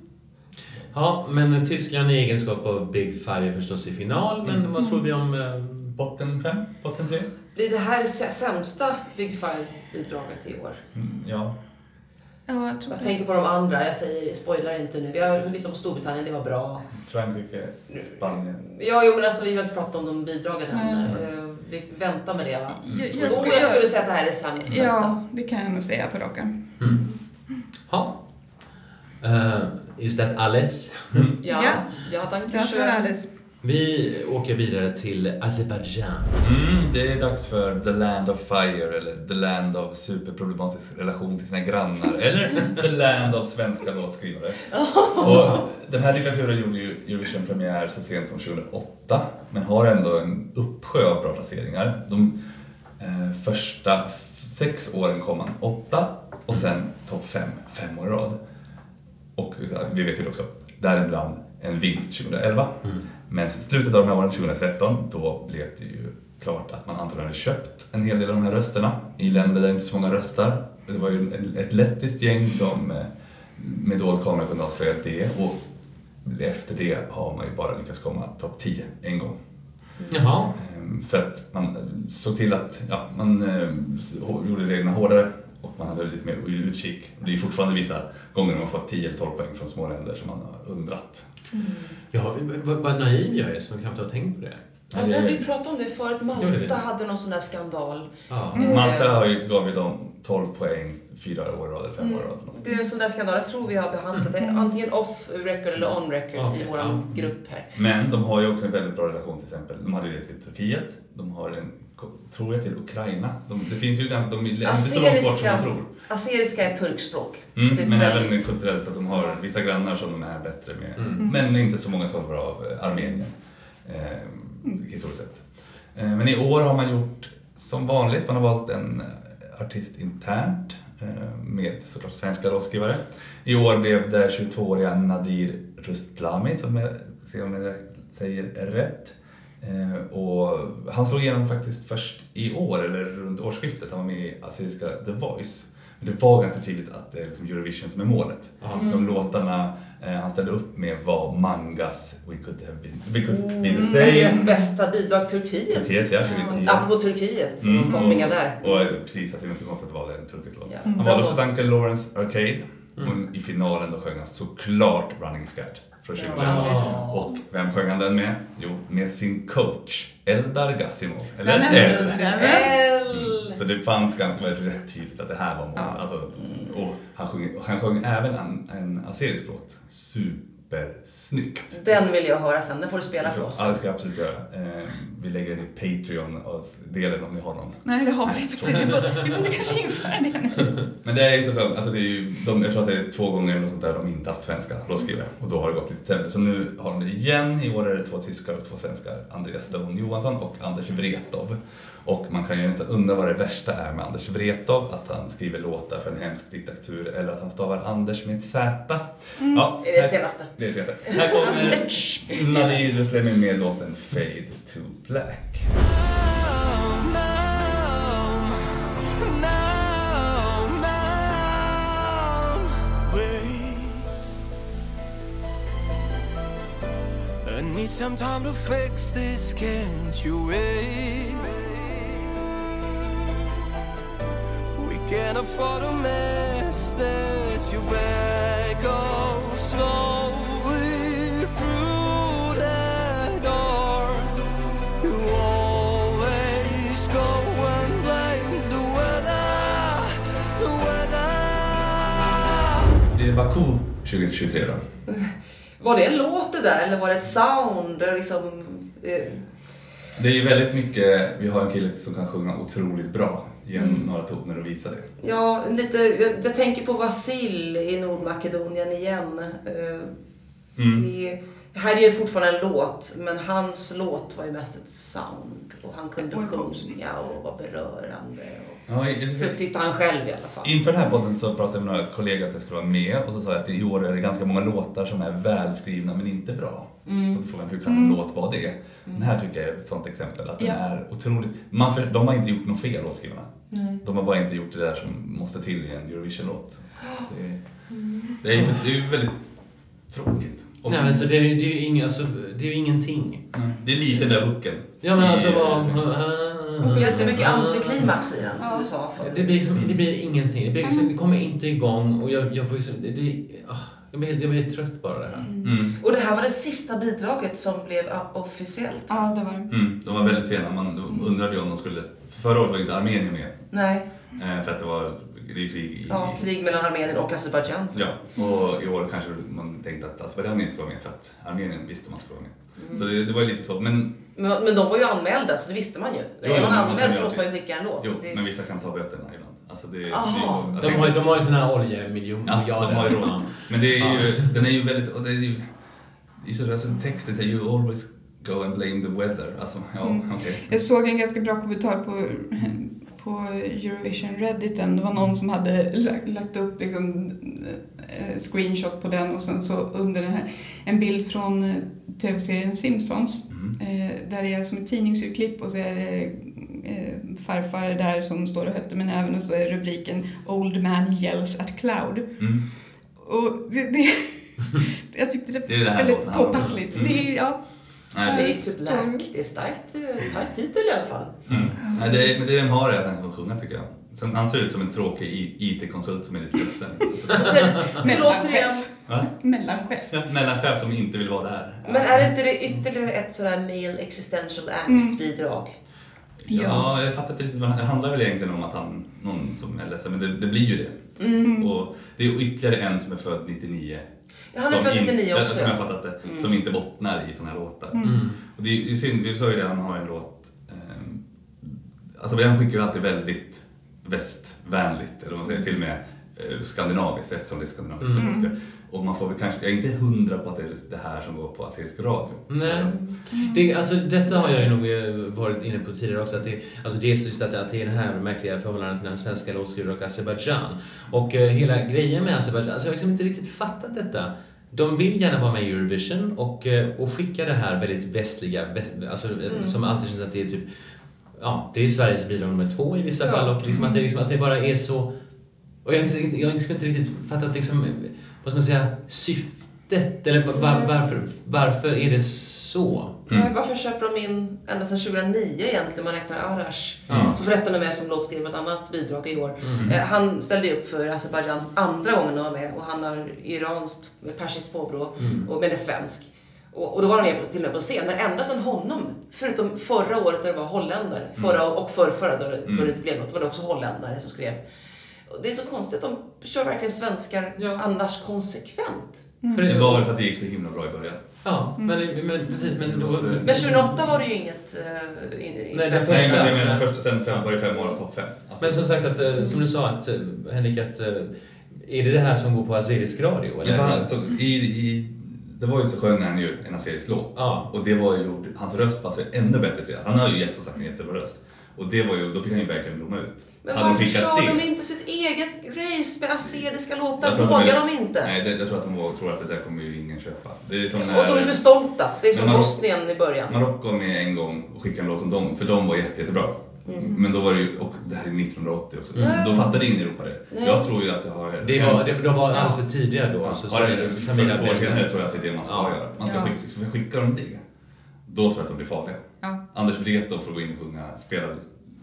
Ja, men Tyskland i egenskap av Big Five är förstås i final, men vad tror vi om... Eh, Botten fem? Botten tre? Blir det här det sä- sämsta Big Five-bidraget i år? Mm, ja. Ja, jag tror Jag det. tänker på de andra, jag säger, spoilar inte nu. Vi har på Storbritannien, det var bra. Frankrike, Spanien. Ja, jo men alltså vi har inte pratat om de bidragen än. Eh, Vi väntar med det va? Jag, Jag, jag, oh, skulle, jag skulle säga att det här är det säm- sämsta. Ja, det kan jag nog säga på raken. mm. Ja. Eh, is that alles? Ja, Ja. ja danke alldeles. Vi åker vidare till Azerbaijan. Mm, det är dags för The Land of Fire eller The Land of superproblematisk relation till sina grannar eller The Land of svenska låtskrivare. Och den här diktaturen gjorde ju Eurovision-premiär så sent som 2008 men har ändå en uppsjö av bra placeringar. De eh, första sex åren kom man åtta och sen topp fem, fem år i rad. Och vi vet ju också, däribland en vinst 2011. Mm. Men i slutet av de här åren, 2013, då blev det ju klart att man antagligen hade köpt en hel del av de här rösterna i länder där inte så många röstar. Det var ju ett lettiskt gäng som eh, med dold kamera kunde avslöja det och efter det har man ju bara lyckats komma topp 10 en gång. Jaha. Ehm, För att man såg till att ja, man eh, gjorde reglerna hårdare och man hade lite mer utkik. Det är fortfarande vissa gånger man får 10 eller 12 poäng från små länder som man har undrat. Ja, vad, vad naiv jag är som knappt har tänkt på det. Alltså, det- vi pratade om det förut, Malta hade någon sån där skandal. Ja. Mm. Malta har ju, gav ju dem 12 poäng fyra år i rad eller fem år i rad. eller något sånt. Det är en sån där skandal, jag tror vi har behandlat det antingen off record eller on record Mm. Okej, i vår ja. grupp här. Men de har ju också en väldigt bra relation till exempel. De hade ju det till Turkiet, de har en, tror jag, till Ukraina. De, det finns ju ganska, de är inte så långt bort som man tror. Assyriska är turkspråk. Mm, men väldigt... även kulturellt att de har vissa grannar som de är bättre med. Mm. Men inte så många tolvor av eh, Armenien eh, historiskt sett. Eh, men i år har man gjort som vanligt, man har valt en eh, artist internt eh, med såklart svenska låtskrivare. I år blev det 22-åriga Nadir Rustlami, som jag ser om jag säger rätt. Eh, och han slog igenom faktiskt först i år, eller runt årsskiftet. Han var med i Assyriska The Voice. Men det var ganska tydligt att det är liksom Eurovision som är målet. Ja. De låtarna eh, han ställde upp med var Mangas We could have been, we could Mm, the deras same. bästa bidrag, Turkiet. Turkiet, ja, 2010. Apropå Turkiet, Mm, kopplingar och- där. Och eh, precis, att det är inte så konstigt att det var en turkisk låt. Ja. Han valde också. Duncan Lawrence Arcade. Mm. Och i finalen då sjöng han såklart Running Scared från 2011. Ja. Och vem sjöng han den med? Jo, med sin coach Eldar Gassimov. Eller Nämen. El. L. Så det fanns ganska rätt tydligt att det här var målet. Ja. Alltså, och han sjöng, han sjöng även en, en assyrisk låt. Supersnyggt. Den vill jag höra sen, den får du spela för oss. Ja, det ska jag absolut göra. Eh, vi lägger den i Patreon-delen om ni har någon. Nej, det har vi inte. Vi borde- Vi borde kanske införa det nu. Men det är ju så, så alltså det är ju, de, jag tror att det är två gånger eller något sånt där de inte haft svenska låtskrivare och då har det gått lite sämre. Så nu har de det igen. I år är det två tyskar och två svenskar. Andreas Stone Johansson och Anders Wrethov. Och man kan ju nästan undra vad det värsta är med Anders Wretow, att han skriver låtar för en hemsk diktatur eller att han stavar Anders med ett Z. Mm. Ja, det är det senaste. Det är senaste. Här kommer Nadir Ruslemi med låten Fade to Black. Need some time to fix this, can't you wait? Afford to miss this. You better go slowly through the door. You always go and blame the weather, the weather. Det är Baku 2023 då. Var det en låt det där eller var det ett sound? Liksom, eh, Det är ju väldigt mycket, vi har en kille som kan sjunga otroligt bra. Ge Mm. några toner och visa det. ja, lite, jag, jag tänker på Vasil i Nordmakedonien igen. Eh, Mm. det, här är ju fortfarande en låt, men hans låt var ju mest ett sound. Och han kunde sjunga och var berörande. Och, Ja, i- det tyckte han själv i alla fall. Inför den här podden så pratade jag med några kollegor att jag skulle vara med och så sa jag att i år är det ganska många låtar som är välskrivna men inte bra. Mm. Och då frågan hur kan en låt vara det? Den här tycker jag är ett sånt exempel att den Ja. är otroligt... Man för, de har inte gjort något fel låtskrivarna. Nej. De har bara inte gjort det där som måste till i en Eurovision-låt. Det, är- det, är, ju- det är ju väldigt tråkigt. Och- Nej, men så det, är ju- det är ju ing, alltså, det är ju ingenting. Mm. Det är lite den där hooken. Ja, men alltså vad... Och så Ganska mycket antiklimax i den, som Ja. du sa förut. Det blir, liksom, det blir ingenting. Det, blir liksom, det kommer inte igång och jag, jag får liksom... Det, det, ah, jag, blir helt, jag blir helt trött bara det här. Mm. Och det här var det sista bidraget som blev uh, officiellt. Ja, det var det. Mm. De var väldigt sena. Man undrade ju om de skulle... Förra året var inte Armenien med. Nej, eh, För att det var det är ju krig i... ja, krig mellan Armenien och Azerbajdzjan. Ja, och i år kanske man tänkte att Azerbajdzjan inte skulle vara med för att Armenien visste man skulle vara med. Mm. Så det, det var ju lite så. Men, Men, men de var ju anmälda, så det visste man ju. Jo, är man anmäld så ju måste man ju skicka en låt. jo, Det- men vissa kan ta böterna ibland. Alltså det, det, De har, ju- de har ju såna här oljemiljoner. Ja, de har ju råd. Men det är ju, den är ju väldigt, och det är ju, det är så, alltså texten säger you always go and blame the weather. Alltså, ja, Mm. okej. Jag såg en ganska bra kommentar på, på Eurovision Redditen. Det var någon som hade lagt, upp liksom, eh, screenshot på den och sen så under den här en bild från eh, tv-serien Simpsons. Mm. Eh, där det är som ett tidningsurklipp och så är det farfar där som står och hötter med näven och så är rubriken Old man yells at cloud. Mm. Och det, det, jag tyckte det Det är det väldigt påpassligt. Mm. Det är, ja, Nej, Fade to Står- Black. Det är starkt, eh, tajt titel i alla fall. mm. Nej, det, är- men det den har är att han kan sjunga tycker jag. Sen, han ser ut som en tråkig i- IT-konsult som är lite ledsen. Och så är det, det låter igen. Va? mellanchef. Ja, Mellanchef som inte vill vara där. Men är inte det ytterligare ett sådär male existential angst-bidrag? Ja, jag fattar inte riktigt vad det handlar väl egentligen om att han, någon som är ledsen, men det, det blir ju det. Mm. Och det är ytterligare en som är född 99. Han är född in- 99 ja, också, Som jag ja. fattat det. Mm. Som inte bottnar i såna här låtar. Mm. Och det är ju synd, vi sa ju det, han har en låt... Eh, alltså han skickar ju alltid väldigt västvänligt, eller vad man säger, till och med eh, skandinaviskt eftersom det är skandinaviskt. Mm. Och man får väl kanske, jag är inte hundra på att det är det här som går på assyrisk radio. Nej. Det, alltså, detta har jag ju nog varit inne på tidigare också. Att det, alltså dels just att, att det är det här märkliga förhållandet mellan svenska låtskrivare och Azerbajdzjan. Och eh, hela grejen med Azerbajdzjan, alltså jag har liksom inte riktigt fattat detta. De vill gärna vara med i Eurovision och, eh, och skicka det här väldigt västliga, väst, alltså, eh, som alltid känns att det är typ Ja, det är Sveriges bidrag nummer två i vissa Ja. fall och liksom att, det, liksom, att det bara är så... Och jag har inte, riktigt- jag har liksom inte riktigt fattat liksom, vad ska man säga, syftet eller va- va- varför, varför är det så? Mm. Varför köper de in ända sedan 2009 egentligen, man räknar Arash? Ja. Som förresten är med som låtskrivare ett annat bidrag i år. Mm. Eh, Han ställde upp för Azerbajdzjan andra gången han var med och han har iranskt med persiskt påbrå Mm. och men är svensk. Och, och då var han med på, till och med på scen, men ända sedan honom, förutom förra året där det var holländare, förra och förrförra då, det- då Mm. det inte blev något, var det också holländare som skrev. Och det är så konstigt, de kör verkligen svenskar Ja. annars konsekvent. För Det var väl för att det gick så himla bra i början. Ja, men, men precis, men då... Men 2008 var det ju inget uh, i, i Nej, den. Nej, Första- men först, sen fem, var det fem år topp fem. Alltså, Men som sagt, att, eh, som du sa, att, eh, Henrik, att eh, är det det här som går på azerisk radio? Eller? Ja, för han- så i, i, det var ju så sjöng han ju en assyrisk låt. Ja. Och det var ju, hans röst passade ännu bättre till det. Han har ju gett som sagt en jättebra röst. Och det var ju, då fick han ju verkligen blomma ut. Men Hade de varför kör det- de inte sitt eget race med assyriska Jag låtar? Vågar är- de inte? Nej, det, jag tror att de tror att det där kommer ju ingen köpa. Det är som och de är när för stolta. Det är som Marok- Bosnien i början. Marocko var med en gång och skickade en låt som dem, för de var jätte, jättebra. Men då var det ju, och det här är 1980 också, Mm. då fattade ingen i Europa det. Nej. Jag tror ju att det har Det var, det, de var alldeles för tidiga då. Ja, Alltså, har det, för två år senare tror jag att det är det man ska Ja. göra. Man ska Ja. skicka, skicka dem det. då tror jag att de blir farliga. Ja. Anders Wrethov får gå in och sjunga, spela,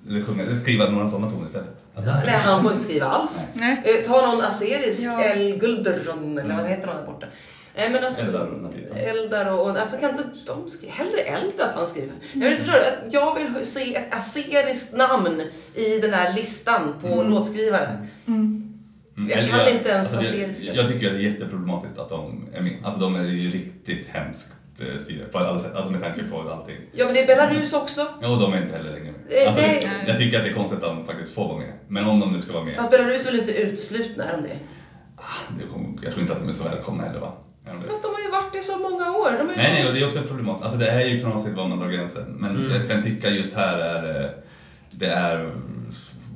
eller sjunga, eller skriva några sådana toner istället. Alltså, Nej, han får inte skriva alls. Nej. Eh, ta någon aserisk, Ja. El Gulderon, eller vad heter han där borta? Nej men alltså, Eldar och Navid, ja. Eldar och, och alltså kan inte de skriva, hellre Eldar att han skriver. Jag, vill, du, att jag vill se ett aseriskt namn i den här listan på låtskrivare. Mm. Mm, Jag kan inte ens alltså, aseriska. jag, jag tycker att det är jätteproblematiskt att de är med. Alltså de är ju riktigt hemskt eh, styre på alla sätt, alltså med tanke på allting. Ja men det är Belarus också. Ja, och de är inte heller längre Eh, med. Alltså, nej. jag tycker att det är konstigt att de faktiskt får vara med. Men om de nu ska vara med, Fast Belarus är väl inte uteslutna, är de det? det kommer, jag tror inte att de är så välkomna heller va? Fast de har ju varit i så många år. De är ju... Nej, nej, och det är också ett problem. Alltså det är ju knasigt var man drar gränsen. Men Mm. jag kan tycka just här är eh, det är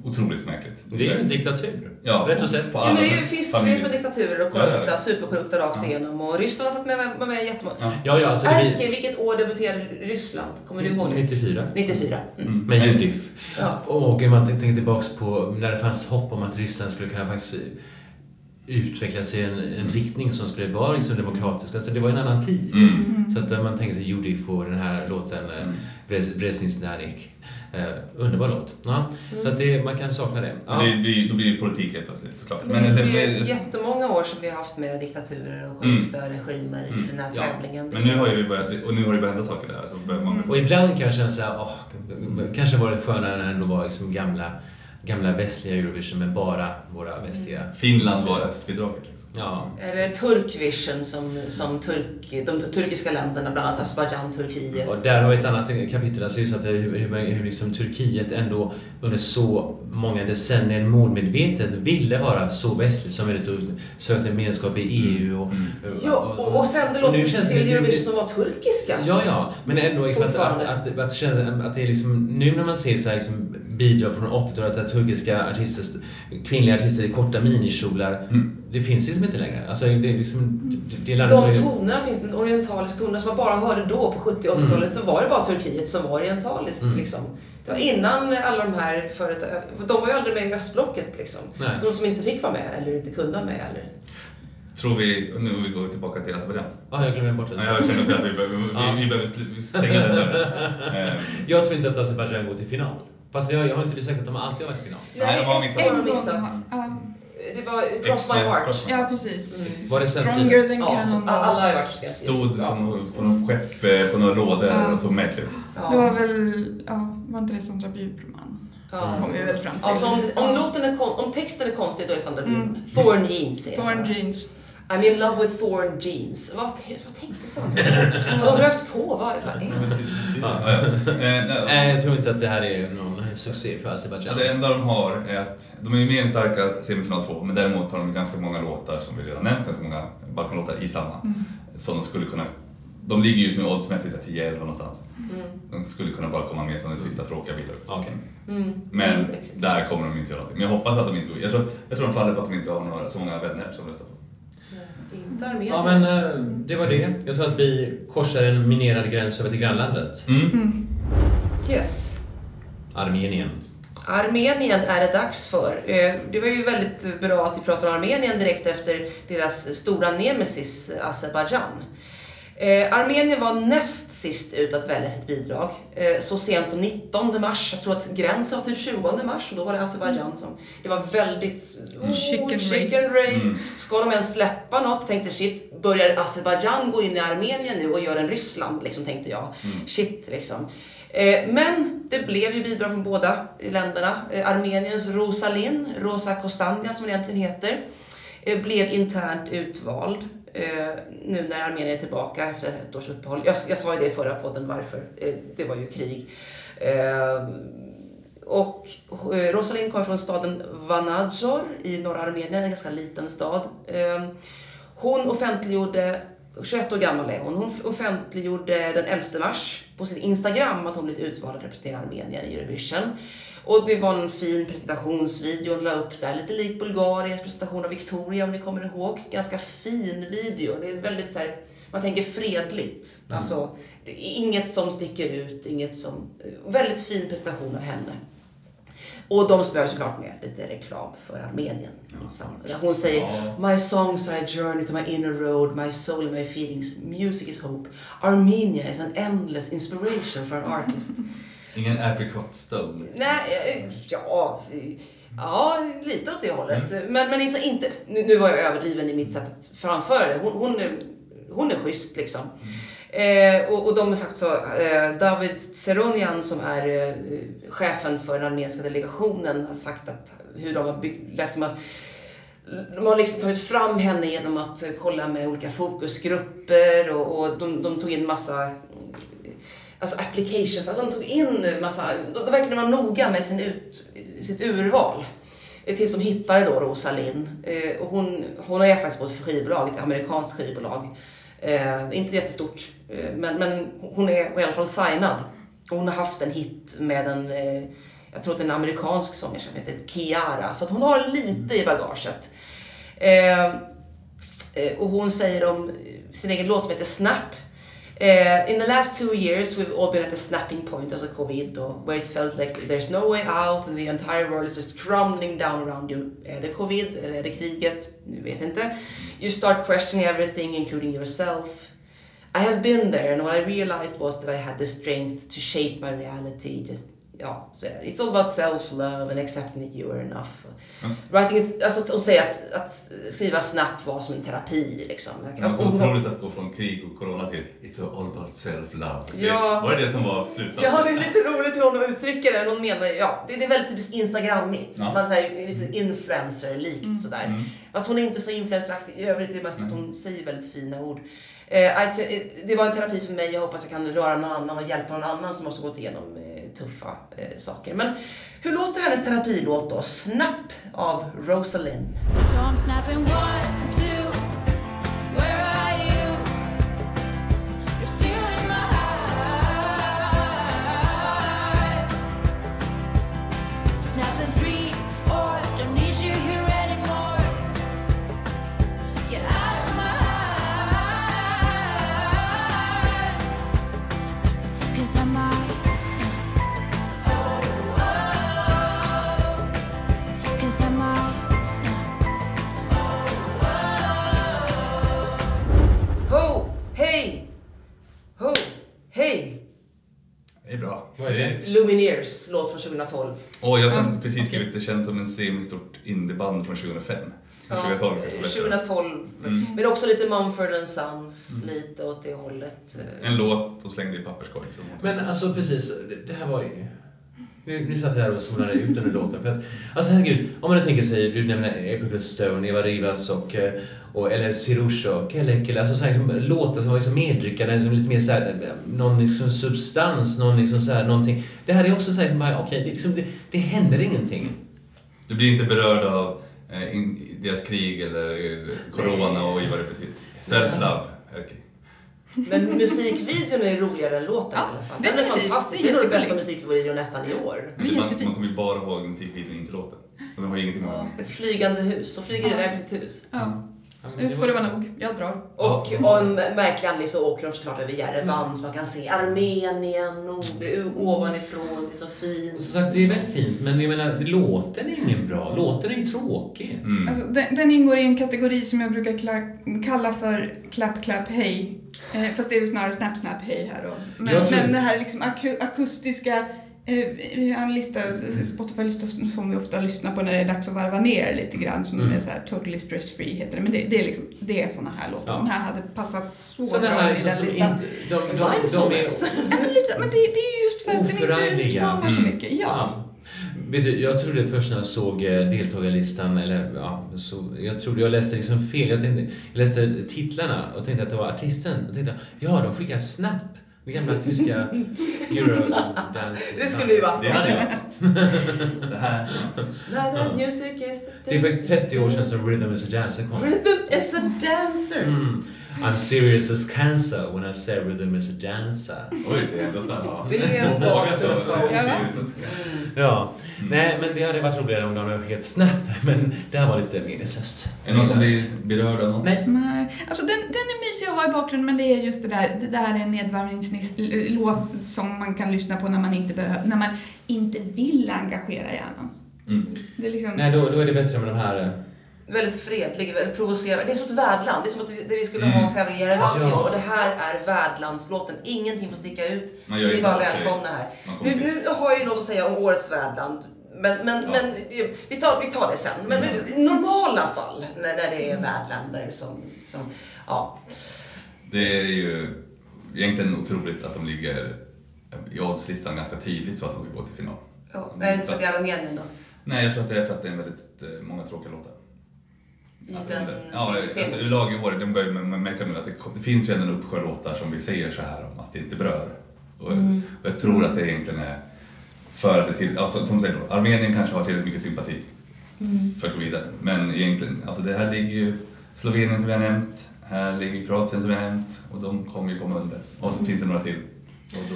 otroligt märkligt. Det är ju en diktatur. Ja, Rätt och på Ja, alla men det är ju, finns fler som är diktaturer och Ja, ja, korrupta, ja. superkorrupta rakt Ja. igenom. Och Ryssland har fått med, vara med jättemånga. Ja. Ja, ja, alltså Erke, blir... vilket år debuterade Ryssland? Kommer du ihåg det? 94. 94. Mm. Mm. Med Judif. Ja. Och man tänker tillbaks på när det fanns hopp om att Ryssland skulle kunna faktiskt utvecklas i en, en riktning som skulle vara liksom demokratisk. Alltså det var en annan tid. Mm. Så att eh, man tänker sig Judif och den här låten eh, Mm. Vres- Vresniznanik. Eh, underbar låt. Ja. Så att det, man kan sakna det. Ja. Det blir, då blir det politik helt plötsligt såklart. Men det är ju men, jättemånga år som vi har haft med diktaturer och korrupta regimer i den här Ja. tävlingen. men nu har ju vi börjat, och nu har det börjat hända saker där. Så man Och ibland kan jag känna såhär, åh, kanske var det skönare när det ändå var liksom gamla, gamla västliga Eurovision med bara våra västliga. Finland var östbidraget liksom. Ja. Eller Turkvision som, som turk, de turkiska länderna, bland annat Azerbajdzjan, Turkiet. Och där har vi ett annat kapitel, alltså just att hur, hur, hur liksom Turkiet ändå under så många decennier målmedvetet ville vara så västligt som möjligt och sökte medlemskap i EU. Och, Ja, och, och sen det och nu låter känns det- till Eurovision som var turkiska. Ja, ja, men ändå liksom att, att, att, att, det känns, att det är liksom, nu när man ser så här liksom bidrag från 80-talet där turkiska artister, kvinnliga artister i korta minikjolar, Mm. det finns liksom inte längre. Alltså det är liksom, det, det De tonerna finns, den orientaliska tonerna som man bara hörde då på 70 och 80-talet så var det bara Turkiet som var orientaliskt Mm. liksom. Det var innan alla de här företagen, de var ju aldrig med i östblocket liksom. Nej. Så de som inte fick vara med eller inte kunde vara med eller. Tror vi, nu går vi tillbaka till Azerbajdzjan. Ja, jag glömde bort det. Ja, jag känner att vi behöver, Ja. vi, vi behöver stänga den dörren. Ehm, Jag tror inte att Azerbajdzjan går till final. Fast jag, jag har inte sagt att de alltid har varit i final. Nej, de har missat. har En missat. har- ja. Det var Cross My Heart. Cross My Ja, precis. Mm. Var det svenskt Stronger than Ja, så alla har varit säga. Stod Ja. som på något skepp eh, på några lådor Ja. och såg märkligt ut. Det var Ja. väl, ja, var inte det Sandra Bjurman? Ja. Kom vi väl fram till. Ja, så om, om, låten är kon- om texten är konstig då är Sandra Bjurman. Mm. Thorn jeans är jeans. I'm in love with thorn jeans. Vad, vad tänkte Sandra? Har hon rökt på? Vad, vad är det? Ja. Ja, ja. Eh, nej, Nej, jag tror inte att det här är någon succé för Ja, Azerbajdzjan. det enda de har är att de är ju mer starka semifinal 2 men däremot har de ganska många låtar som vi redan nämnt, ganska många Balkanlåtar i samma. Mm. Som de skulle kunna, de ligger just nu oddsmässigt 10-11 någonstans. Mm. De skulle kunna bara komma med som den sista tråkiga bidraget. Okej. Mm. Men Mm, där kommer de inte göra någonting. Men jag hoppas att de inte går. Jag tror, jag tror de faller på att de inte har några, så många vänner som röstar på. Ja, men eh, det var det. Jag tror att vi korsar en minerad gräns över till grannlandet. Mm. Mm. Yes. Armenien. Armenien är det dags för. Eh, det var ju väldigt bra att vi pratade om Armenien direkt efter deras stora nemesis Azerbajdzjan. Eh, Armenien var näst sist ut att välja sitt bidrag. Eh, så sent som 19 mars. Jag tror att gränsen var typ 20 mars och då var det Azerbajdzjan som... Det var väldigt... Oh, Chicken chicken race. race. Mm. Ska de ens släppa något? Tänkte shit, börjar Azerbajdzjan gå in i Armenien nu och göra en Ryssland? Liksom tänkte jag. Shit liksom. Eh, Men det blev ju bidrag från båda länderna. Eh, Armeniens Rosalin, Rosa Kostandia som den egentligen heter, eh, blev internt utvald Eh, nu när Armenien är tillbaka efter ett års uppehåll. Jag, jag sa ju det i förra podden varför. Eh, Det var ju krig. Eh, Och eh, Rosalind kommer från staden Vanadzor i norra Armenien, en ganska liten stad. Eh, Hon offentliggjorde 21 år gammal är hon. Hon offentliggjorde den 11 mars på sin Instagram att hon blivit utvald att representera Armenien i Eurovision. Och det var en fin presentationsvideo hon la upp där, lite lik Bulgariens presentation av Victoria om ni kommer ihåg. Ganska fin video. Det är väldigt så här, man tänker fredligt. Alltså, det är inget som sticker ut, inget som... Väldigt fin prestation av henne. Och de spöar såklart med lite reklam för Armenien. Där Hon säger. My songs are a journey to my inner road, my soul and my feelings, music is hope. Armenia is an endless inspiration for an artist. Ingen apricot stone. Nej, eh, ja, ja, lite åt det hållet. Men, men inte, inte nu, var jag överdriven i mitt sätt att framföra det. Hon, hon, är, hon är schysst liksom. Eh, och, och de har sagt så, eh, David Seronian som är eh, chefen för den armeniska delegationen har sagt att hur de har byggt, liksom, har- de har liksom tagit fram henne genom att kolla med olika fokusgrupper och, och de, de tog in massa alltså applications, alltså de tog in massa, de, de verkligen var noga med sin ut, sitt urval. Tills de hittade då Rosa Linn. Eh, och hon, hon är faktiskt på ett skivbolag, ett amerikanskt skivbolag. Eh, inte jättestort, eh, men, men hon är i alla fall signad. Och hon har haft en hit med en, eh, jag tror att det är en amerikansk sångerska som heter Kiara. Så att hon har lite i bagaget. Eh, eh och hon säger om sin egen låt som heter Snap. Uh, in the last two years, we've all been at a snapping point as a covid, or where it felt like there's no way out and the entire world is just crumbling down around you. Är det covid det kriget? Vet inte. You start questioning everything, including yourself. I have been there, and what I realized was that I had the strength to shape my reality. Just, ja, så är det. It's all about self-love and accepting that you are enough. Writing, alltså att, säga att, att skriva snabbt var som en terapi liksom. Och- Otroligt att gå från krig och corona till It's all about self-love. Ja. Var det det som var slutsatsen? Ja, det är lite roligt hur hon uttrycker det. Hon menar, ja, det, det är väldigt typiskt Instagrammigt. Ja. Man säger lite influencer-likt sådär. Mm. Fast hon är inte så influenceraktig i övrigt. Det är mest att hon säger väldigt fina ord. Eh, can- eh, det var en terapi för mig. Jag hoppas jag kan röra någon annan och hjälpa någon annan som också gått igenom eh, tuffa eh, saker. Men hur låter hennes terapilåt då? Snap av Rosalind. So Lumineers låt från 2012. Och jag har Ja, precis okej. skrivit, det känns som en semistort indieband från 2005. Ja, 2012 eh, kanske bättre. 2012. Mm. Men också lite Mumford Sons, lite åt det hållet. eh. En låt och slängde i papperskorg. som hon- Men alltså precis, det- det här var ju... Nu, nu satt jag här och zonade ut under låten. För att, alltså herregud, om man nu tänker sig, du nämner Apricot Stone, Eva Rivas och, eh, och eller Sirusho, Kellekele, alltså så här, liksom, låtar som var liksom medryckande, liksom lite mer så här, någon liksom substans, någon liksom så här, någonting. Det här är också så här, som bara, okej, det, liksom, det, det händer ingenting. Du blir inte berörd av eh, in, deras krig eller eh, corona och vad det betyder. Self-love. Okej. Men musikvideon är roligare än låten Ja, i alla fall. Den är fantastisk. Det är nog den bästa musikvideon nästan i år. Man, man kommer ju bara ihåg musikvideon, inte låten. Och den har ju ingenting med. Ett flygande hus. Och flyger Ja. iväg på sitt hus. Ja, men nu får det vara nog. Jag drar. Och av en märklig anledning så åker de såklart över Jerevan så man kan se Armenien och ovanifrån. Det är så fint. Som sagt, det är väldigt fint, men jag menar, låten är ingen bra. Låten är ju tråkig. Mm. Alltså, den, den ingår i en kategori som jag brukar kla- kalla för klapp, klapp, hej. Eh, fast det är ju snarare snap, snap, hej här då. Men, men det här liksom aku- akustiska, eh, vi har en lista, Spotify-lista som vi ofta lyssnar på när det är dags att varva ner lite grann som Mm. är så här totally stress free heter det. Men det, det är liksom, det är såna här låtar. Ja. Den här hade passat så Sådana bra här i liksom den som listan. inte... De, de, de, Mindfulness. är Ja, men, lite, men det, det är ju just för att den inte utmanar så Mm. mycket. Ja. Vet du, jag trodde först när jag såg eh, deltagarlistan, eller ja, så, jag trodde jag läste liksom fel. Jag, tänkte, jag läste titlarna och tänkte att det var artisten. Och tänkte, ja, de skickar Snap. Det gamla tyska eurodance. Det skulle ju varit Det hade jag. Det här. När the music is the Det är faktiskt 30 år sedan som Rhythm is a Dancer kom. Rhythm is a dancer. Mm. I'm serious as cancer when I say rhythm is a dancer. Oj, det är ändå starkt. Det var vara ord. Ja. Ja. Nej, men det hade varit roligare om de hade skickat Snap, men det här var lite meningslöst. Är det någon som blir berörd av något? Nej. Nej, alltså den, den är mysig att ha i bakgrunden men det är just det där, det där är en nedvarvningslåt som man kan lyssna på när man inte, behöver, när man inte vill engagera hjärnan. Mm. Det är liksom... Nej, då, då är det bättre med de här... Väldigt fredlig, väldigt provocerande. Det är som ett värdland. Det är som att vi, det vi skulle Mm. ha så här i radio. Ja. Och det här är värdlandslåten. Ingenting får sticka ut. Vi är bara välkomna här. Nu, nu har jag ju något att säga om årets värdland. Men, men, Ja. men eh, vi, tar, vi tar det sen. Men Mm. i normala fall, när, när det är värdländer som, som ja. Det är ju egentligen otroligt att de ligger i oddslistan ganska tydligt så att de ska gå till final. ja. Är det inte för att det är Armenien då? Nej, jag tror att det är för att det är väldigt eh, många tråkiga låtar. I Att den det- ja, alltså, de börjar med märka nu att det, det finns ju ändå en uppsjö låtar som vi säger så här om att det inte berör. Och, Mm. och jag tror att det egentligen är för att det till, alltså, som säger då, Armenien kanske har tillräckligt mycket sympati Mm. för att gå vidare. Men egentligen, alltså det här ligger ju Slovenien som vi har nämnt, här ligger Kroatien som vi har nämnt och de kommer ju komma under. Och så finns det några till. Och då,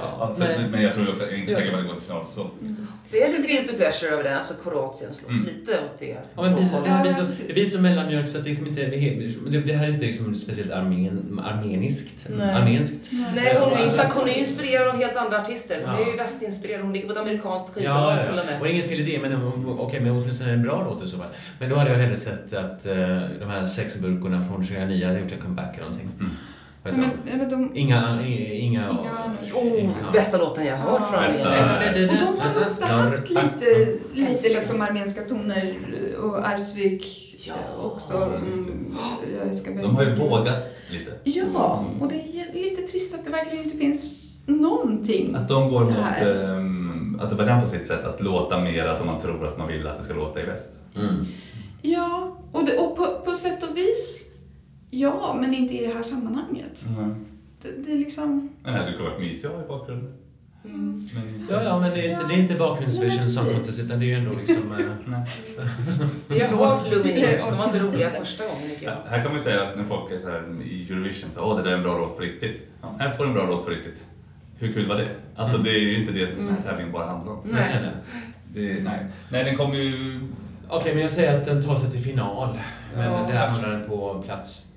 alltså, nej. men jag tror också, jag är inte Ja. säker på att det går till final. Så. Det är lite guilty pleasure över den, alltså Kroatiens låt. Mm. Lite åt det Ja, men det, blir så, det, blir så, Ja, det blir så mellanmjölk så att det, liksom inte, det, det här är inte liksom speciellt armen, armeniskt. Nej. Armenskt. Nej, hon, är, Alltså- hon är inspirerad av helt andra artister. Hon Ja. är ju västinspirerad, hon ligger på ett amerikanskt Ja, skivbolag ja, till och ja. med. Och det är inget fel i det, men okej, men åtminstone en bra låt i så fall. Men då hade jag hellre sett att uh, de här sexburkorna från 2009 hade gjort en comeback eller någonting. Mm. Heter men, men de? Inga, inga... Inga- Oh, bästa låten jag har hört från. Armenien. och de har ju ofta haft lite, lite liksom armenska toner och Arsvik Ja, också. Som, jag ska De har ju vågat lite. Ja, och det är lite trist att det verkligen inte finns någonting. Att de går mot um, Azerbajdzjan på sitt sätt, att låta mera som man tror att man vill att det ska låta i väst. Mm. Ja, och, det, och på, på sätt och vis, ja, men inte i det här sammanhanget. Det, det är liksom... Men det hade kunnat varit mysigt att ha i bakgrunden. Mm. Men, Ja, ja, men det är inte, det är inte bakgrundsvision. Pontus, utan det är ju ändå liksom... eh. Vi har hört Lumineers, de var inte roliga första gången tycker Ja, jag. här kan man ju säga att när folk är så här i Eurovision, så åh det där är en bra låt på riktigt. Ja, här får du en bra låt på riktigt. Hur kul var det? Alltså det är ju inte det den här tävlingen bara handlar om. nej, nej, nej. Det, nej. nej, den kommer ju... Okej, men jag säger att den tar sig till final. Men Ja, det kanske. hamnar den på plats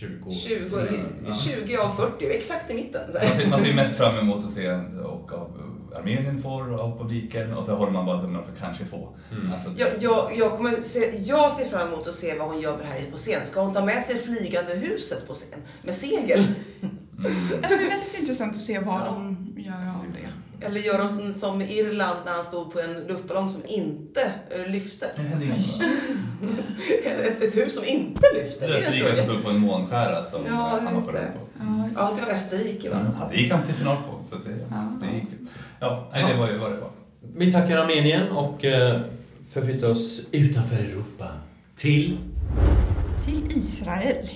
20. 20, Ja. 20 av 40, exakt i mitten. Så Man ser, man ser mest fram emot att se och av Armenien får av publiken och så håller man bara tummarna för kanske två. Mm. Alltså, Jag, jag, jag, kommer se, jag ser fram emot att se vad hon gör med det här på scen. Ska hon ta med sig flygande huset på scen? Med segel? mm. Det blir väldigt intressant att se vad de gör av det. Eller gör de som, Irland när han stod på en luftballong som inte eh, lyfte? Det händer inget. ett, ett hus som inte lyfte. Det Det är Österrike en som stod på en månskära som Ja, han var just på det. den på. Ja, Ja, det var Österrike va? Ja, det gick han till final på. Så det, Ja. det gick. Ja, nej, det var ju vad det var. Vi tackar Armenien och eh, förflyttar oss utanför Europa till... till Israel.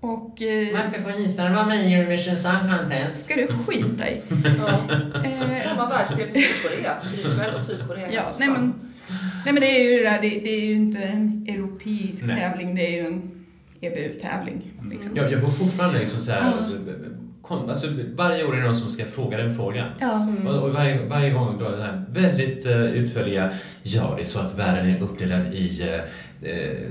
Och... Eh, får Israel vara med i Eurovision Song Contest? ska du skita i. Ja. Eh, Samma världsdel som Sydkorea. Israel och Sydkorea. Ja, alltså nej men, nej men det är ju det där, det, det är ju inte en europeisk Nej. tävling, det är ju en EBU-tävling. Liksom. Jag, jag får fortfarande liksom så här, kom, alltså, varje år är det någon som ska fråga den frågan. Ja. Mm. Och, och varje, varje gång då det här väldigt uh, utförliga, ja det är så att världen är uppdelad i uh,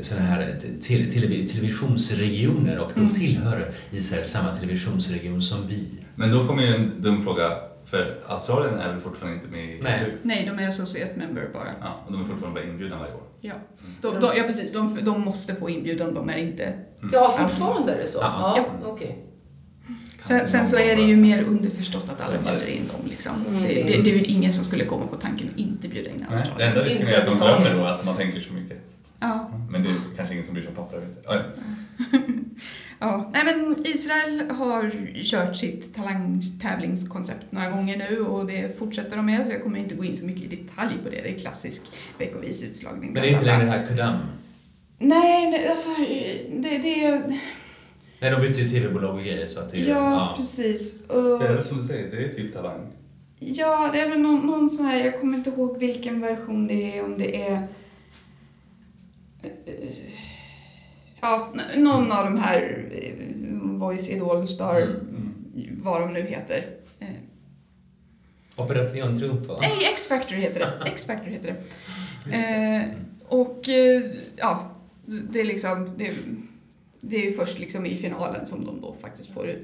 sådana här te, tele, televisionsregioner och då Mm. tillhör Israel samma televisionsregion som vi. Men då kommer ju en dum fråga, för Australien är väl fortfarande inte med i Nej. Nej, de är associate member bara. Ja, och de är fortfarande bara inbjudna varje år. Ja. De, de, ja, precis. De, de måste få inbjudan, de är inte... Ja, fortfarande är det så? Ja. Ja, okej. Sen, sen så är det ju mer underförstått att alla bjuder in dem. Liksom. Mm. Det, det, det är väl ingen som skulle komma på tanken att inte bjuda in Nej, det Australien. enda risken Inte är att de glömmer då att man tänker så mycket. Ja. Men det är kanske ingen som bryr sig om papper. vet. Ja, Ja, nej men Israel har kört sitt talangtävlingskoncept några gånger nu och det fortsätter de med så jag kommer inte gå in så mycket i detalj på det. Det är klassisk veckovis utslagning. Men det är inte längre det här Kudam. Nej, nej, alltså det, det är... Nej, de bytte ju tv-bolag och grejer så att det Ja, precis. Och, Det är väl som du säger, det är typ talang. ja, det är väl någon, någon sån här, jag kommer inte ihåg vilken version det är, om det är... Ja, någon av de här eh, Voice Idol Star, Mm, vad de nu heter. Eh, Operation Triumfo. Nej, X-Factor heter det. X-Factor heter det. Eh, och eh, ja, det är liksom, det, det är ju först liksom i finalen som de då faktiskt får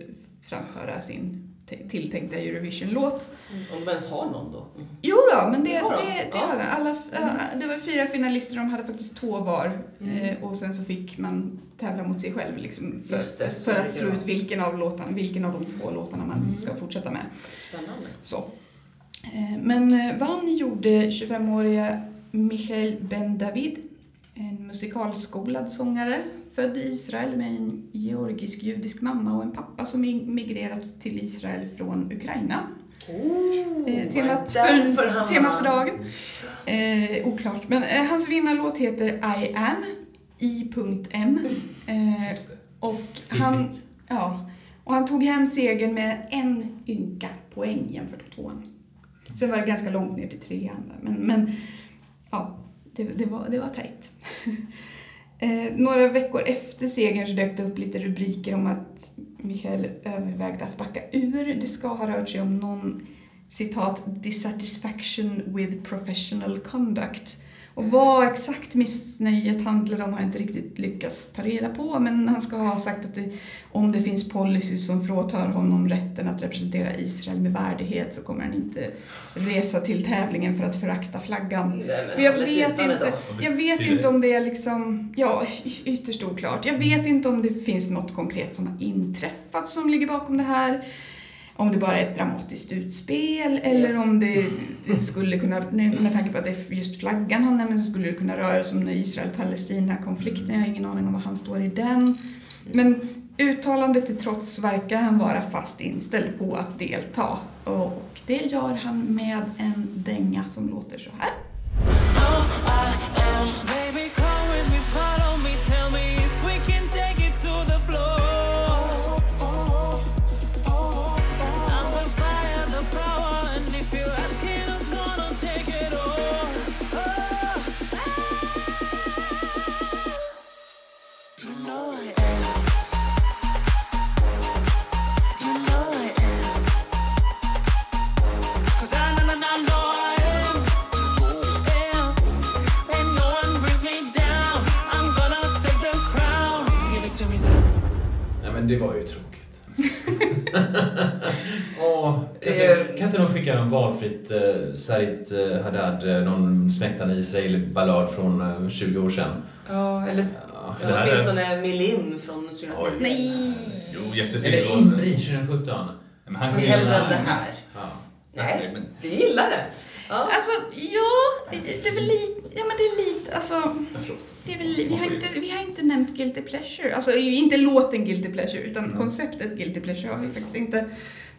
framföra sin tilltänkta Eurovision-låt. Om de ens har någon då. Mm. Jo då, men det, då. det, det Ja. hade alla. äh, Det var fyra finalister, de hade faktiskt två var. Mm. Eh, och sen så fick man tävla mot sig själv liksom, för, det, för det att slå ut vilken av, låtarna, vilken av de två låtarna man Mm. ska fortsätta med. Spännande. Så. Eh, Men eh, vann gjorde 25-åriga Michael Ben David, en musikalskolad sångare, född i Israel med en georgisk-judisk mamma och en pappa som mig- migrerat till Israel från Ukraina. Oh, Eh, temat, för, temat för dagen. Eh, oklart. Men eh, hans vinnarlåt heter I am, I.M. Eh, och, han, ja, och han tog hem segern med en ynka poäng jämfört med tvåan. Sen var det ganska långt ner till trean. Men, men ja, det, det, var, det var tajt. Eh, några veckor efter segern så dök det upp lite rubriker om att Michael övervägde att backa ur. Det ska ha rört sig om någon citat dissatisfaction with professional conduct. Och vad exakt missnöjet handlade om har jag inte riktigt lyckats ta reda på men han ska ha sagt att det, om det finns policies som fråtar honom rätten att representera Israel med värdighet så kommer han inte resa till tävlingen för att förakta flaggan. Nej, jag vet, inte, jag vet inte om det är liksom, ja, ytterst oklart. Jag vet inte om det finns något konkret som har inträffat som ligger bakom det här. Om det bara är ett dramatiskt utspel eller Yes. om det, det skulle kunna, med tanke på att det är just flaggan han nämner så skulle det kunna röra sig om den Israel-Palestina-konflikten. Jag har ingen aning om var han står i den. Men uttalandet till trots verkar han vara fast inställd på att delta. Och det gör han med en dänga som låter så här. Men det var ju tråkigt. Åh, kan, inte, kan inte någon skicka en valfritt uh, Sarit uh, Haddad, uh, någon smäktande Israel-ballad från uh, 20 år sedan? Ja, eller Ja, det ja, här är- åtminstone Milim från 2010. Oj. Nej! Jo, jättefin Eller låt. Imri 2017. Men han hellre än det här. Ja. Nej, men- du gillar det. Ja. Alltså, ja, det, det är väl lite, ja men det är lite, alltså, Förlåt. Det är väl, vi, har inte, vi har inte nämnt Guilty Pleasure. Alltså inte låten Guilty Pleasure, utan konceptet Guilty Pleasure har vi faktiskt inte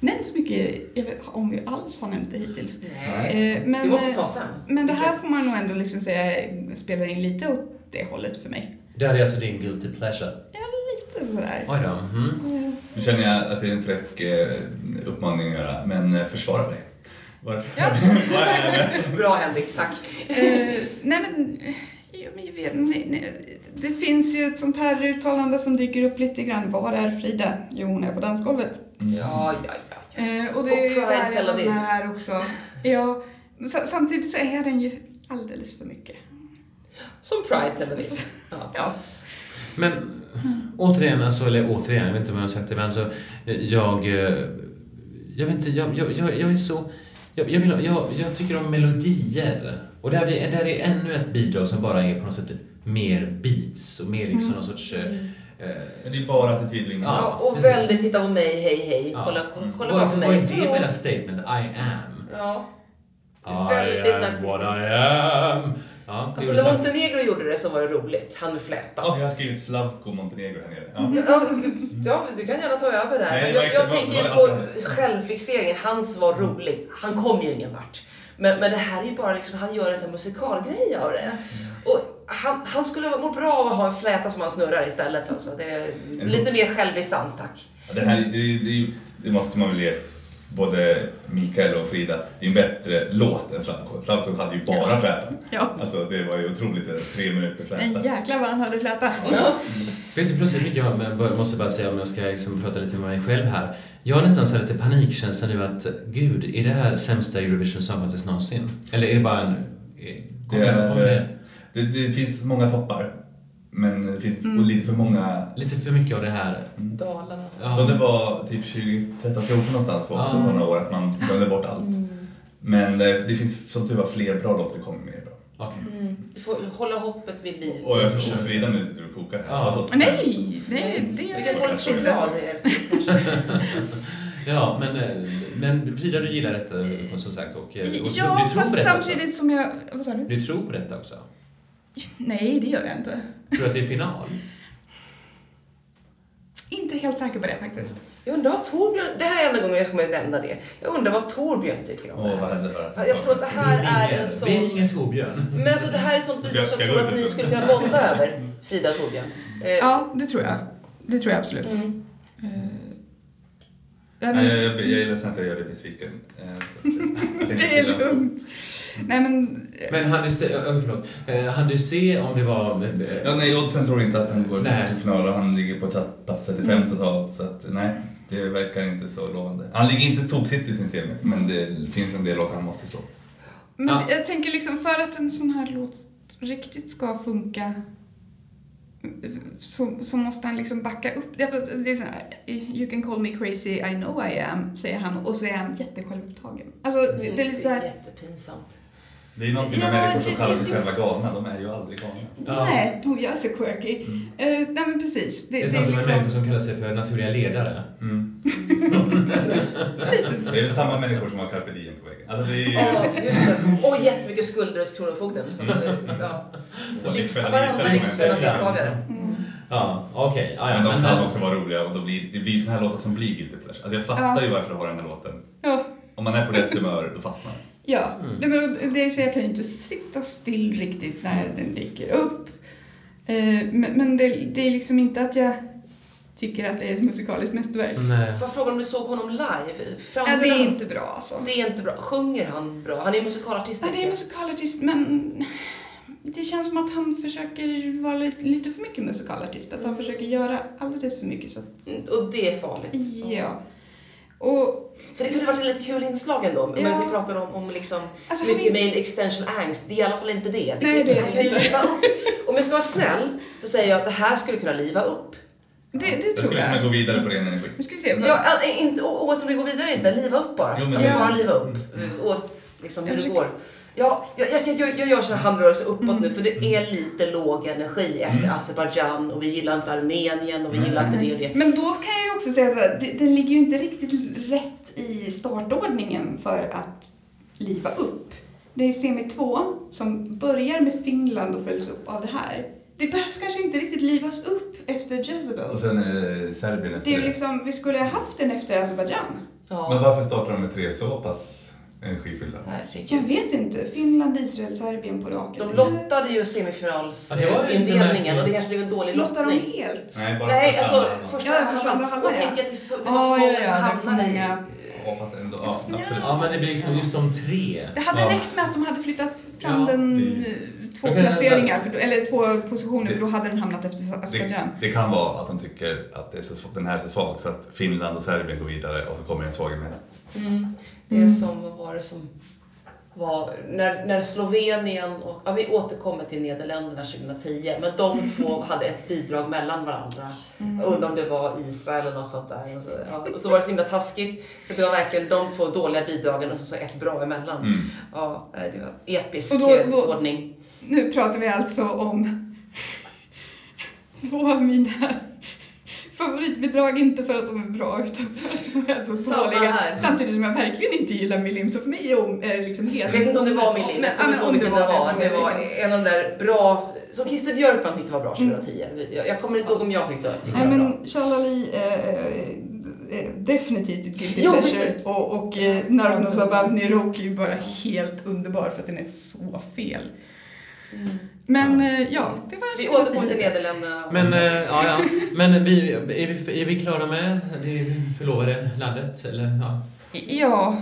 nämnt så mycket, vet, om vi alls har nämnt det hittills. Nej. Eh, men, Du måste eh, ta sen. Men det här får man nog ändå liksom säga spelar in lite åt det hållet för mig. Det här är alltså din guilty pleasure. Ja, lite sådär. Oj då. Mm. Nu känner jag att det är en fräck eh, uppmaning att göra, men eh, försvara dig. Varför? Ja. Bra Henrik, tack. Eh, nej men, vet, nej, nej, det finns ju ett sånt här uttalande som dyker upp lite grann. Var är Frida? Jo, hon är på dansgolvet. Ja, ja, ja. ja. Eh, och det Och är ju där hamnar här också. Ja, samtidigt så är den ju alldeles för mycket. Som Pride Tel Aviv. Ja. Ja. Men återigen, alltså, eller återigen, jag vet inte om jag har sagt det, men alltså, jag... eh, Jag vet inte, jag, jag, jag, jag är så... Jag, jag, vill, jag, jag tycker om melodier. Och det här, är, det här är ännu ett bidrag som bara är på något sätt mer beats och mer liksom någon sorts... eh, Men Det är bara attityd och inget Ja. Ja, och precis. väldigt titta på mig, hej hej. Ja. Kolla, kolla, kolla vad, bara på vad är mig. det för jävla statement? I am. Ja. I Väldigt am narcissistiskt. what I am. Ja, Alltså när. Montenegro gjorde det så var det roligt. Han med fläta. Jag har skrivit Slavko Montenegro här nere. Ja. Ja, ja, du kan gärna ta över där. Nej, jag, jag extra tänker på självfixeringen. Hans var rolig. Han kom ju ingen vart. Men, men det här är ju bara liksom, han gör en sån här musikalgrej av det. Och han, han skulle må bra av att ha en fläta som han snurrar istället. Alltså. Det lite mer självdistans tack. Det här det, det, det måste man väl ge både Mikael och Frida, det är en bättre låt än Slavko. Slavko hade ju bara fläta. Ja. Alltså det var ju otroligt, det, tre minuter En fläta. jäkla vad han hade fläta. Vet du, plötsligt fick jag, men jag måste bara säga om jag ska liksom prata lite med mig själv här. Jag har nästan så här lite panikkänsla nu att, gud, är det här sämsta Eurovision Song Contest någonsin? Eller är det bara en... Det, Kommer, det? är, det, det finns många toppar, men det finns Mm. lite för många Lite för mycket av det här. Dalarna. Ja. Så det var typ 2013, 14 någonstans på också Ja. sådana år att man glömde bort allt. Mm. Men det, det finns som tur var fler bra låtar, det kommer mer bra. Okej. Mm. Du får hålla hoppet vid liv. Och jag förstår Frida nu sitter och kokar här. Ja. Vadå, Nej, nej, det Vi är kan få lite choklad. Ja, men, men Frida, du gillar detta som sagt och, eh, och Ja, du tror på fast detta samtidigt som jag... Vad sa du? också? Du tror på detta också? Nej, det gör jag inte. Tror du att det är final? Inte helt säker på det faktiskt. Jag undrar vad Torbjörn... Det här är enda gången jag kommer att nämna det. Jag undrar vad Torbjörn tycker om Åh, det vad här. Jag tror att det här är en sån... Vi ringer Torbjörn. Men alltså det här är ett sånt bidrag som jag tror att ni skulle kunna bonda över, Frida och Torbjörn. Eh, Ja, det tror jag. Det tror jag absolut. Mm. Eh, Nej, men, jag, jag, jag är ledsen att jag gör dig besviken. Eh, det är lugnt. Nej men... Men hann du se, äh, förlåt, Eh, hann du se om det var... Ja, nej, oddsen tror inte att han går Nej. till final och han ligger på plats 35 Mm. totalt. Så att, nej, det verkar inte så lovande. Han ligger inte toksist i sin semi, men det finns en del låtar han måste slå. Men Ja. jag tänker liksom för att en sån här låt riktigt ska funka så, så måste han liksom backa upp. Det är, det så här, you can call me crazy, I know I am, säger han och så är han jättesjälvupptagen. Alltså det, det är lite så här, jättepinsamt. Det är någonting med Ja, människor som det- kallar det- sig själva galna, de är ju aldrig galna. Ja. nej, jag är så quirky. Mm. Eh, nej men precis. Det, Det är är som en liksom människa som kallar sig för naturliga ledare. Mm. Det är väl samma människor som har carpe diem på. Alltså det är ju... Ja, just det. Och jättemycket skulder hos Kronofogden. Så, eh, ja. Varenda Israel. Lyxfällan-deltagare. Mm. Ja, okej. Ja, ja, Men de kan eh, också vara roliga och då blir, det blir såna här låtar som blir guilty pleasure. Alltså jag fattar Ja. ju varför du har den här låten. Ja, Om man är på rätt humör, då fastnar man. ja. Mm. Det, men det är så jag kan ju inte sitta still riktigt när den dyker upp. Eh, men men det, det är liksom inte att jag tycker att det är ett musikaliskt mästerverk. Nej. Får jag fråga om du såg honom live? Ja, det är inte bra alltså. Det är inte bra. Sjunger han bra? Han är musikalartist. Ja, det är musikalartist men det känns som att han försöker vara lite, lite för mycket musikalartist. Att han försöker göra alldeles för mycket så att, Mm, Och det är farligt. ja. Och För det kunde varit ett väldigt kul inslag ändå. Men Ja. vi pratar om, om liksom Alltså, mycket är- mail extension angst. Det är i alla fall inte det. Nej, kan- det är det inte. liva upp. Om jag ska vara snäll, så säger jag att det här skulle kunna liva upp. Det, det Jag tror skulle kunna gå vidare på ren energi. Nu ska vi se. Ja, äh, inte, oavsett om vi går vidare inte, liva upp bara. Jo, men alltså det- bara liva upp. Mm. Mm. Oavsett liksom, hur det går. Ja, jag, jag, jag, jag gör så här handrörelse uppåt Mm. nu för det är lite låg energi efter Mm. Azerbajdzjan och vi gillar inte Armenien och vi Mm. gillar inte det och det. Men då kan jag ju också säga så här, det, den ligger ju inte riktigt rätt i startordningen för att liva upp. Det är semi 2 som börjar med Finland och följs upp av det här. Det behövs kanske inte riktigt livas upp efter Och Jezebel. sen är det Serbien Det efter är ju det. liksom, vi skulle ha haft den efter Azerbajdzjan. Ja. Men varför startar de med tre så pass energifyllda? Herregud. Jag vet inte. Finland, Israel, Serbien på raken. De lottade ju Ja, det semifinalsindelningen märkligt. och det kanske blev en dålig Lottar de lottning. helt? Nej, bara Nej, första alltså halvan. första Ja, första andra halvan. Och ja. tänk att det, det Ja, var för ja, många ja, som det är hamnade i... Ja, fast ändå. Ja, absolut. Ja, men det blir liksom just de tre. Det hade Ja. räckt med att de hade flyttat fram Ja, den det- eh, två det placeringar, för då, eller två positioner, Det- för då hade den hamnat efter Det, Azerbajdzjan. det kan vara att de tycker att det är så, den här är så svag så att Finland och Serbien går vidare och så kommer en svag emellan. Mm. Det är Mm. som, vad var det som var, när, när Slovenien och, ja vi återkommer till Nederländerna 2010, men de två hade ett bidrag mellan varandra. Mm. Undrar om det var Israel eller något sånt där. Och så, ja, och så var det så himla taskigt, för det var verkligen de två dåliga bidragen och så, så ett bra emellan. Mm. Ja, det var episk Och då- då- ordning. Nu pratar vi alltså om två av mina favoritbidrag, inte för att de är bra utan för att de är så här. Samtidigt som jag verkligen inte gillar Milim, så för mig är om- det liksom helt... Jag vet inte om det var min linje, Men, men ihåg vilken det var. Det är det var liksom. en av de där bra, som Christer Björkman tyckte var bra 2010. Jag, jag kommer inte ihåg om jag tyckte det Nej var bra. men Shalali är eh, definitivt ett guilty pleasure och, och eh, Narvno Sabavs Rock är bara helt underbar för att den är så fel. Men eh, ja, det var Vi 2010. återkommer till Nederländerna. Men, eh, ja, ja. Men vi, är, vi, är vi klara med det förlovade landet? Eller, ja. Ja,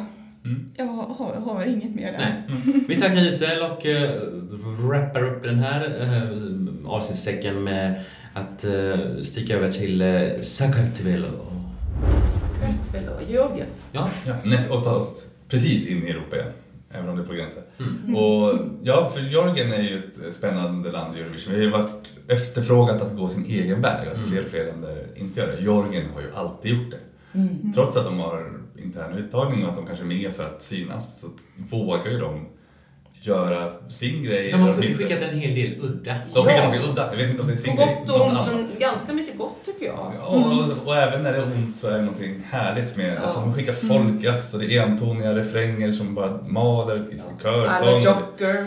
Mm. jag har, har inget mer där. Nej. Vi tackar Isel och uh, wrappar upp den här uh, avsnittssäcken med att uh, sticka över till uh, Sakartvelo. Och Georgien. Ja. Ja, näst, och ta oss precis in i Europa igen. Även om det är på gränsen. Mm. Och ja, för Georgien är ju ett spännande land i Eurovision. Vi har ju varit efterfrågat att gå sin egen väg. Att fler och fler länder inte gör det. Georgien har ju alltid gjort det. Trots att de har intern uttagning och att de kanske är med för att synas så vågar ju de göra sin grej. De har skickat en hel del udda. De Ja. något udda. Jag vet inte om det är På sin grej. gott och ont, men ganska mycket gott tycker jag. Ja, och, och även när det är ont så är det någonting härligt med alltså, de skickar folkjazz och det är entoniga refränger som bara maler sin körsång. I'm a jocker.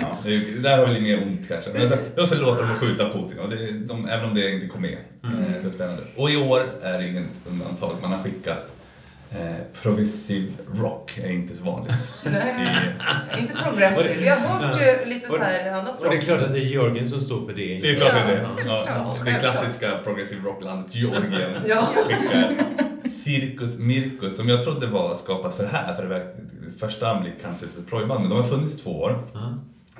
ja, det är, där har vi lite mer ont kanske. Men sen, det är också låtar om att skjuta Putin, och det, de, även om det inte kom med. Eh, så är det spännande. Och i år är det inget undantag. Man har skickat eh, progressive rock, är inte så vanligt. Nej, inte progressive. Vi har hört eh, lite så här annat Och det är rock. klart att det är Jörgen som står för det. Det är klart det är Ja, det. Ja, det klassiska progressive rocklandet Georgien Ja. Cirkus Mirkus som jag trodde var skapat för det här, för det verk- första anblick kanske som ett projband, men de har funnits i två år.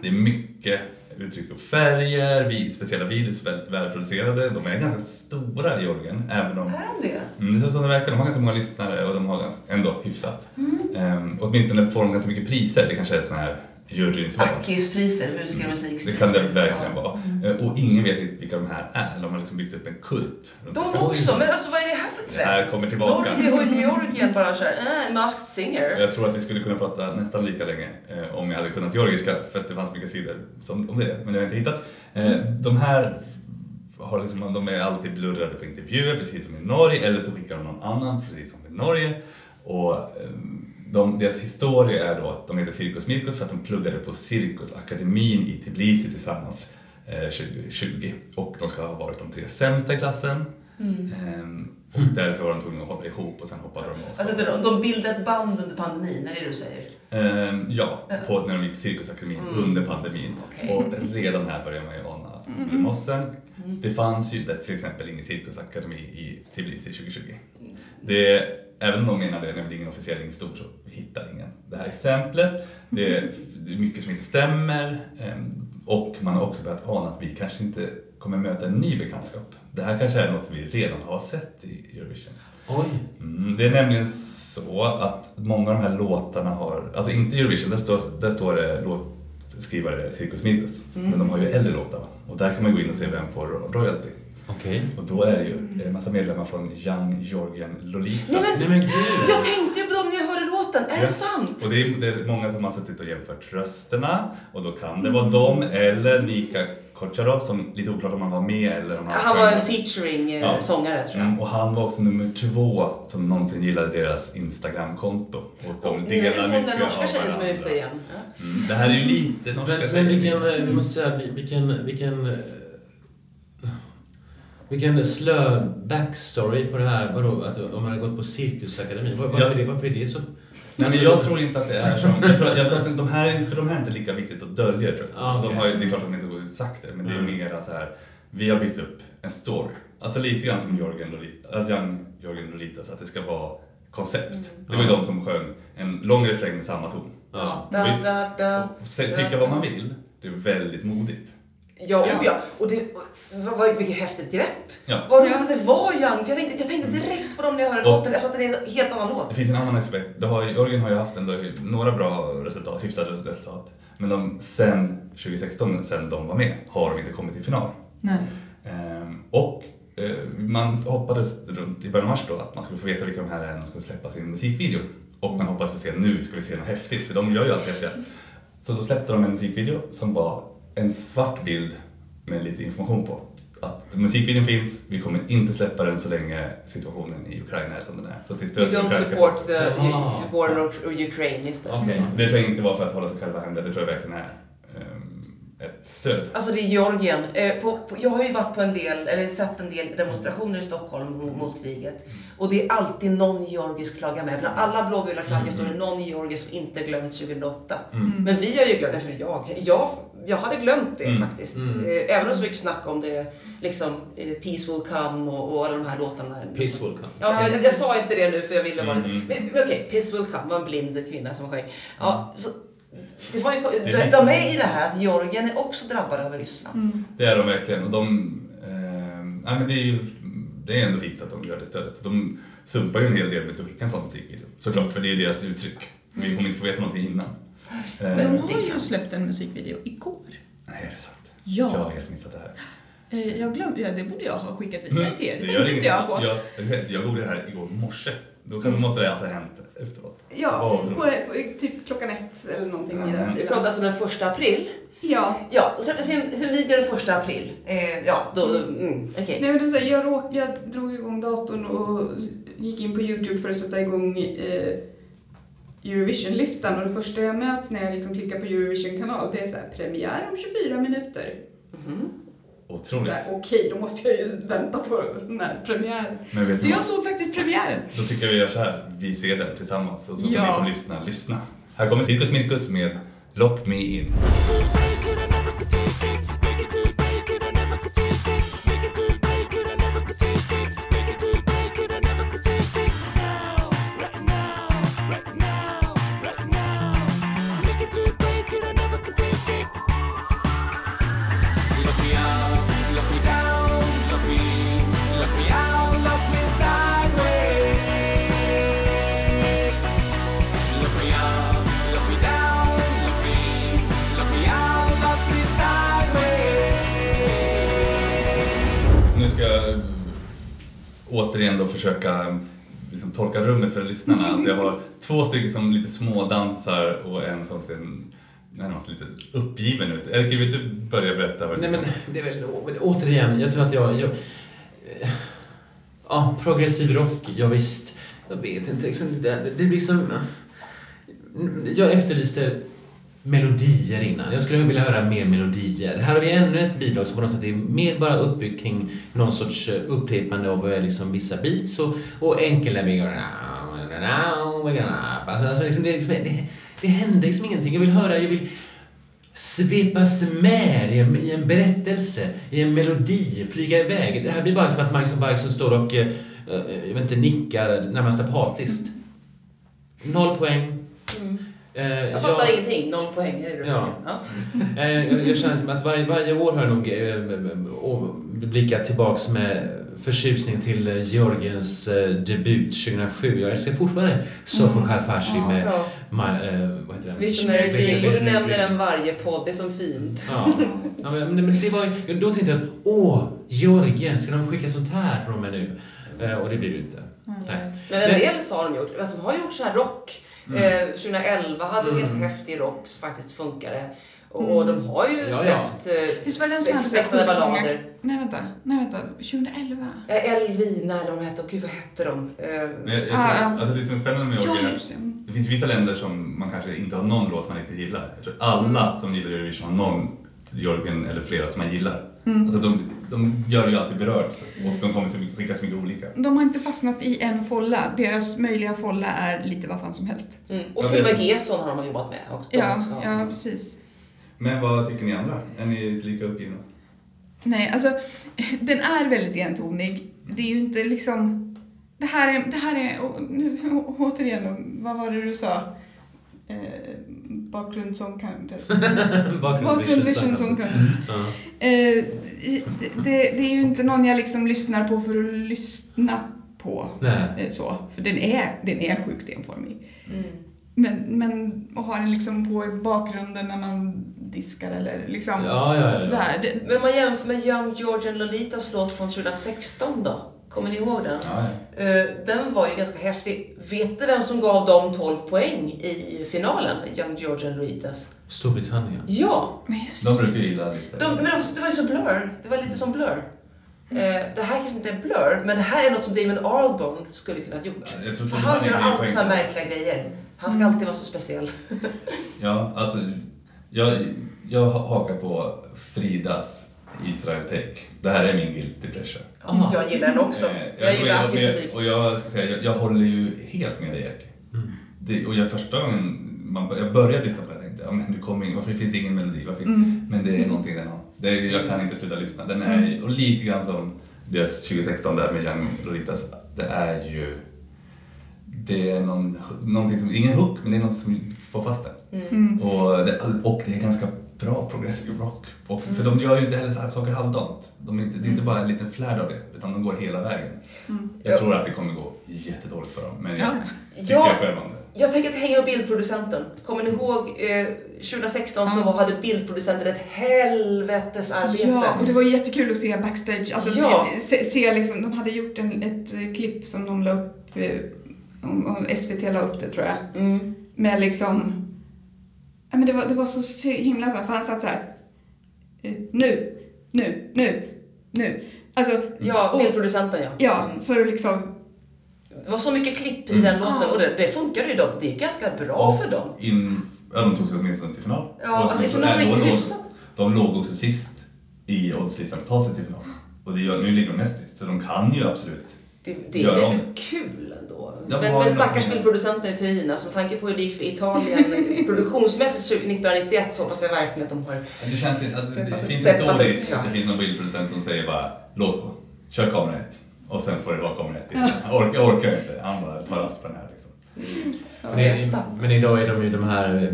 Det är mycket uttryck och färger, vi, speciella videos, väldigt välproducerade. De är ganska stora i Georgien, även om Är de det? Mm, det är så det verkar. De har ganska många lyssnare och de har ganska, ändå hyfsat. Mm. Um, åtminstone får de ganska mycket priser. Det kanske är såna här juryns val. Akispriser, musiker och Det musikpriser. kan det verkligen Ja. vara. Eh, Och ingen vet riktigt vilka de här är. De har liksom byggt upp en kult. De det. också, men alltså vad är det här för Det här trend? kommer tillbaka. Norge och Georgien bara såhär, äh, masked singer. Jag tror att vi skulle kunna prata nästan lika länge eh, om jag hade kunnat georgiska för att det fanns mycket sidor som, om det, men det har jag inte hittat. Eh, de här har liksom, de är alltid blurrade på intervjuer, precis som i Norge, eller så skickar de någon annan, precis som i Norge. Och eh, de, deras historia är då att de heter Cirkus Mirkus för att de pluggade på Cirkusakademin i Tbilisi tillsammans eh, 2020. Och de ska ha varit de tre sämsta i klassen. Ehm, och därför var de tvungna att hålla ihop och sen hoppade de av. Alltså, de, de bildade ett band under pandemin, är det det du säger? Ehm, ja, på, när de gick Cirkusakademin under pandemin. Okej. Och redan här börjar man ju ana mossen. Det fanns ju till exempel ingen cirkusakademi i Tbilisi 2020. Det, även om de menar det, när det är ingen officiell stor så vi hittar ingen. Det här exemplet, det är, det är mycket som inte stämmer ehm, och man har också börjat ana att vi kanske inte kommer möta en ny bekantskap. Det här kanske är något vi redan har sett i Eurovision. Oj. Mm, det är nämligen så att många av de här låtarna har, alltså inte Eurovision, där står, där står det låtskrivare Cirkus Mirkus. Men de har ju äldre låtar och där kan man gå in och se vem får royalty. Okej. Och då är det ju en massa medlemmar från Young Georgian Lolitas. Nej, Nej men gud. Jag tänkte ju på dem när jag hörde låten, är Ja. det sant? Och det är, det är många som har suttit och jämfört rösterna och då kan det vara dem eller Nika Kocharov som lite oklart om han var med eller om han Han var en sjöng. featuring eh, Ja. sångare tror jag. Mm, och han var också nummer två som någonsin gillade deras Instagramkonto. Och de Och är delar det hon mycket den norska av tjejen som är varandra. ute igen. Ja. Mm, det här är ju lite norska Men, men tjejer. vilken, eh, vi måste säga, vilken, vilken, eh, vilken slö backstory på det här, vadå, att om man har gått på Cirkusakademin. Var, varför, Ja. är det, varför är det så? Nej, men jag tror inte att det är som... Jag tror, jag tror att de här, för de här är inte lika viktigt att dölja tror jag. Ah, Alltså, de har det är klart att de inte har sagt det, men det är Mm. mera så här. Vi har byggt upp en story. Alltså lite grann som Jörgen Lolita, Young Jörgen Lolita, så att det ska vara koncept. Det var ju Ja. de som sjöng en lång refräng med samma ton. Ja. Da, da, da. Och sä- tycka vad man vill, det är väldigt modigt. Ja, oh ja. Och det vad, vad, vilket häftigt grepp. Ja. Vad roligt att det var Young, för jag tänkte, jag tänkte direkt på dem när jag hörde Och- låten, fast det är en helt annan Det låt. finns en annan aspekt. Det har, Jörgen har ju haft ändå några bra resultat, hyfsade resultat. Men de, sen 2016, sen de var med, har de inte kommit till final. Nej. Ehm, och eh, man hoppades runt i början av mars då att man skulle få veta vilka de här är när de skulle släppa sin musikvideo. Och man hoppades få se, nu ska vi se något häftigt, för de gör ju alltid häftiga. Så då släppte de en musikvideo som var en svart bild med lite information på. Att musikvideon finns, vi kommer inte släppa den så länge situationen i Ukraina är som den är. Så till We stöd don't support the war of Ukraine istället. Okej. Det tror jag inte var för att hålla sig själva hemliga, det tror jag verkligen är. ehm, ett stöd. Alltså det är Georgien. Eh, på, på, jag har ju varit på en del, eller sett en del demonstrationer i Stockholm mot, mot kriget. Och det är alltid någon georgisk flagga med. Bland alla blågula flaggor står det någon georgisk som inte glömt 2008. Men vi har ju glömt för jag, jag, jag hade glömt det Mm. faktiskt. Mm. Eh, även om det så mycket snack om det, liksom eh, Peace will come och, och alla de här låtarna. Peace will come. Ja, Ja, jag, jag sa inte det nu för jag ville vara lite... Mm. Men, men okej, Peace will come var en blind kvinna som sjöng. Ja, så, det var ju, Det de, visste de jag. är i det här att Georgien är också drabbade av Ryssland. Det är de verkligen. Och de, eh, nej, men det, är ju, det är ändå fint att de gör det stödet. De sumpar ju en hel del med att skicka en sån musikvideo. Såklart, för det är deras uttryck. Vi kommer inte få veta någonting innan. Eh, Men det de har ju släppt en musikvideo igår. nej, är det sant? Ja. Jag har helt missat det här. Eh, Jag glömde, ja, det borde jag ha skickat vidare till er. Det tänkte inte jag på. Jag, jag, jag googlade det här igår morse. Då kan, måste det alltså ha hänt efteråt. Ja, på, typ klockan ett eller någonting i Ja, den men- Vi stilen. pratar alltså den första april. Ja. Ja, och släpptes sin, sin video den första april. Eh, ja, då, då mm, okej. Nej men du säger, jag, råk, jag drog igång datorn och gick in på Youtube för att sätta igång eh, Eurovision-listan och det första jag möts när jag liksom klickar på Eurovision-kanal det är så här, premiär om 24 minuter. Mhm. Otroligt. Okej, då måste jag ju vänta på den här premiären. Så jag såg faktiskt premiären. Då tycker jag vi gör så här. Vi ser den tillsammans. Och så får Ja. ni som lyssnar, lyssna. Här kommer Cirkus Mirkus med Lock Me In. Återigen då försöka liksom, tolka rummet för lyssnarna. Att jag har två stycken som lite smådansar och en som ser närmast lite uppgiven ut. Erke, vill du börja berätta? Vad Nej men det är väl, återigen, jag tror att jag... jag ja, progressiv rock, ja, visst. Jag vet inte, liksom, det, det blir som... Jag efterlyste melodier innan. Jag skulle vilja höra mer melodier. Här har vi ännu ett bidrag som på något sätt är mer bara uppbyggt kring någon sorts eh, upprepande av eh, liksom vissa beats och, och enkla Alltså, alltså liksom, det, liksom, det, det händer liksom ingenting. Jag vill höra, jag vill svepas med i en, i en berättelse, i en melodi, flyga iväg. Det här blir bara som att Magnus Bergson står och eh, jag vet inte, nickar närmast apatiskt. Noll poäng. Mm. Eh, Jag fattar ingenting. Noll poäng, är det Ja. Ja. Eh, jag, jag känner som att varje, varje år har jag nog eh, blickat tillbaks med förtjusning till eh, Georgiens debut 2007. Jag älskar fortfarande Sofo Khalfashi Ja. med Ja. My, eh, vad heter den? Visionary Vision- Dream. Och du nämner den varje podd. Det är så fint. Ja. ja men, men- det var, då tänkte jag att åh, Georgien, ska de skicka sånt här från mig nu? Och det blir det inte. Nej. Men en del så har de gjort. Alltså, de har gjort så här rock. Eh, 2011 hade de Mm. ganska häftig rock som faktiskt funkade. Och, och de har ju Ja, ja. släppt eh, Visst var det den som hade så späckade sjukt många... ballader. Nej vänta, nej vänta. 2011? Eh, Elvina eller vad de hette. Och gud vad hette de? Eh, Men jag, jag, Ah, ja. alltså det som är spännande med Ja, just det. Finns vissa länder som man kanske inte har någon låt man riktigt gillar. Jag tror alla som gillar Eurovision har någon Georgien eller flera som man gillar. Alltså de, de gör ju alltid berörd och de kommer så- skicka så mycket olika. De har inte fastnat i en folla. Deras möjliga folla är lite vad fan som helst. mm. Och till och med Gesson har de jobbat med också. Ja, också. ja precis. Men vad tycker ni andra? Är ni lika uppgivna? Nej, alltså den är väldigt entonig. Det är ju inte liksom... Det här är, det här är å- nu, återigen, vad var det du sa? Eh, bakgrund Song Contest. Bakgrund Vision Song Contest. Eh, det, det, är ju inte någon jag liksom lyssnar på för att lyssna på. Eh, så, för den är, den är sjukt enformig. Mm. Men, men att ha den liksom på i bakgrunden när man diskar eller liksom Ja, ja, ja, ja. sådär. Men om man jämför med Young Georgian Lolitas låt från 2016 då? Kommer ni ihåg den? Ja, Eh, Den var ju ganska häftig. Vet du vem som gav dem 12 poäng i finalen? Young Georgian Lolitas. Storbritannien. Ja, men just, de brukar ju gilla lite. de, men de, det var ju så Blur. Det var lite som Blur. Eh, det här kanske inte är Blur, men det här är något som Damon Albarn skulle kunna ha gjort. Jag tror För han gör alltid så här märkliga grejer. Han ska alltid vara så speciell. Ja, alltså Jag, jag hakar på Fridas Israel Take. Det här är min guilty pleasure. Aha. Jag gillar den också. Jag och gillar Akis och musik. Och jag ska säga, jag, jag håller ju helt med dig Erki. Mm. Det, och jag första gången man, jag började lyssna på det tänkte jag, men du kommer in, varför finns det ingen melodi? Varför? Mm. Men det är någonting den har. Det är, jag kan inte sluta lyssna. Den är och lite grann som deras 2016 där med Young Lolitas. Det är ju, det är någon, någonting som, ingen hook, men det är något som får fast den. Mm. Och det, och det är ganska bra progressive rock. Och, För de gör ju inte heller så här saker halvdant. De är inte, det är inte bara en liten flärd av det, utan de går hela vägen. Jag tror att det kommer gå jättedåligt för dem, men jag tycker Ja. själv om det. Jag tänker att hänga på bildproducenten. Kommer ni ihåg eh, 2016 så var, hade bildproducenten ett helvetes arbete. Ja, och det var jättekul att se backstage. Alltså, Ja. se, se liksom, de hade gjort en, ett eh, klipp som de la upp, eh, om, om SVT la upp det tror jag. Mm. Med liksom, men det var, det var så himla för han satt så här. eh, Nu, nu, nu, nu. Alltså, Ja, bildproducenten ja. ja, Mm. för att liksom, Det var så mycket klipp i Mm. den låten och det, det funkade ju. Då. Det är ganska bra för dem. In, ja, de tog sig åtminstone till final. Ja, Och- alltså i final och- hyfsat. De låg också sist i oddslistan att ta sig till final. Och det gör, nu ligger de näst sist, så de kan ju absolut. Det, det är lite de? kul men men stackars som- bildproducenten i Turina, så med tanke på hur det gick för Italien produktionsmässigt 1991 så hoppas jag verkligen att de har... Det känns inte- att det, finns en stor risk att det finns någon bildproducent som säger bara låt gå, kör kamera ett. Och sen får det vara kamera ett till. Jag orkar, jag orkar inte, han bara tar rast på den här liksom. Men, men idag är de ju de här,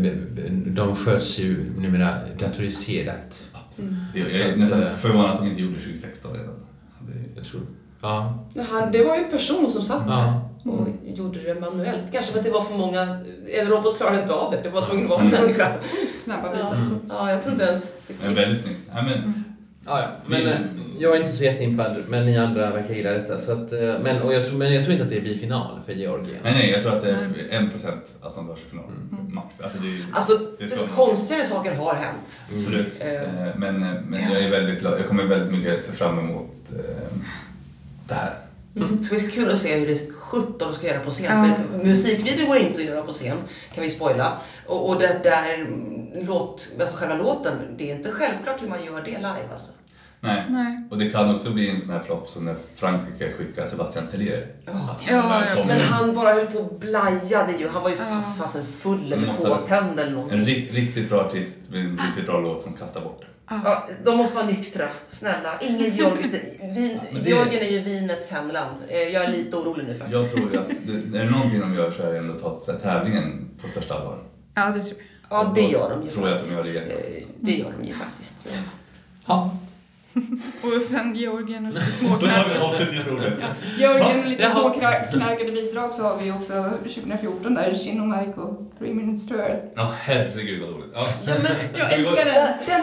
de sköts ju numera datoriserat. Det, jag är att, nästan förvånad att de inte gjorde 2016 redan. Det, Jag tror. Ja. Det här- Det var ju en person som satt Ja. där och gjorde det manuellt. Kanske för att det var för många... En robot klarade inte av det. Det var tvungen att vara en Mm. människa. snabba Ja, bitar. Så. ja jag tror inte ens... men väldigt snyggt. Ja, men, Ja, ja. Men Vi- eh, jag är inte så jätteimpad, men ni andra verkar gilla detta. Så att, eh, men, och jag tror, men jag tror inte att det blir final för Georgien. nej, nej, jag tror att det är en procent att de tar sig final. Max. Alltså, det är, Alltså, Det ska- konstigare saker har hänt. Absolut. Mm. Eh, Men, men jag är väldigt. Jag kommer väldigt mycket se fram emot eh, det här. Mm. Det ska bli kul att se hur det 17 ska göra på scen. Ja. För musikvideo går inte att göra på scen, kan vi spoila. Och, och det där mm, låt, alltså själva låten, det är inte självklart hur man gör det live alltså. Nej. Nej. Och det kan också bli en sån här flopp som när Frankrike skickar Sebastian Tellier. Ja. Ja, Men han bara höll på och blajade ju. Han var ju Ja. fasen full eller Måste- påtänd eller någonting. En ri- riktigt bra artist med en riktigt bra låt som kastar bort det. Ja, de måste vara nyktra. Snälla. Ingen. Vin, men det- Georgien är ju vinets hemland. Eh, Jag är lite orolig nu faktiskt. Jag tror ju att det, är det någonting de gör så är det ändå att ta tävlingen på största allvar. Ja, det tror jag. Ja, det gör de ju Tror jag att de faktiskt. gör det Eh, Det gör de ju faktiskt. Ja. Och sen Georgien och lite Då har vi småknarkade, avslutningsordet. Georgien och lite småknarkade bidrag så har vi också 2014 där, Shin och Marco, Three Minutes to Earth. Ja, herregud vad dåligt. Ja. Ja, men Jag älskar den! Den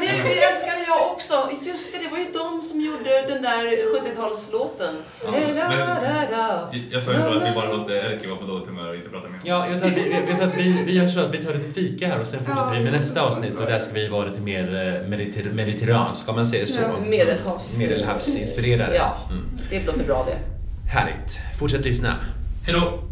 älskade jag också. Just det, det var ju de som gjorde den där 70-talslåten. Ja, men- da. Jag föreslår att vi bara låter Erki vara på dåligt humör och inte prata mer. Ja, jag tror att vi, jag tror att vi, vi gör så att vi tar lite fika här och sen fortsätter vi med nästa avsnitt och där ska vi vara lite mer eh, mediter mediterransk, om man säger så. Ja, Medelhavs. Medelhavsinspirerade. Ja, Mm. det låter bra det. Härligt. Fortsätt lyssna. Hej då!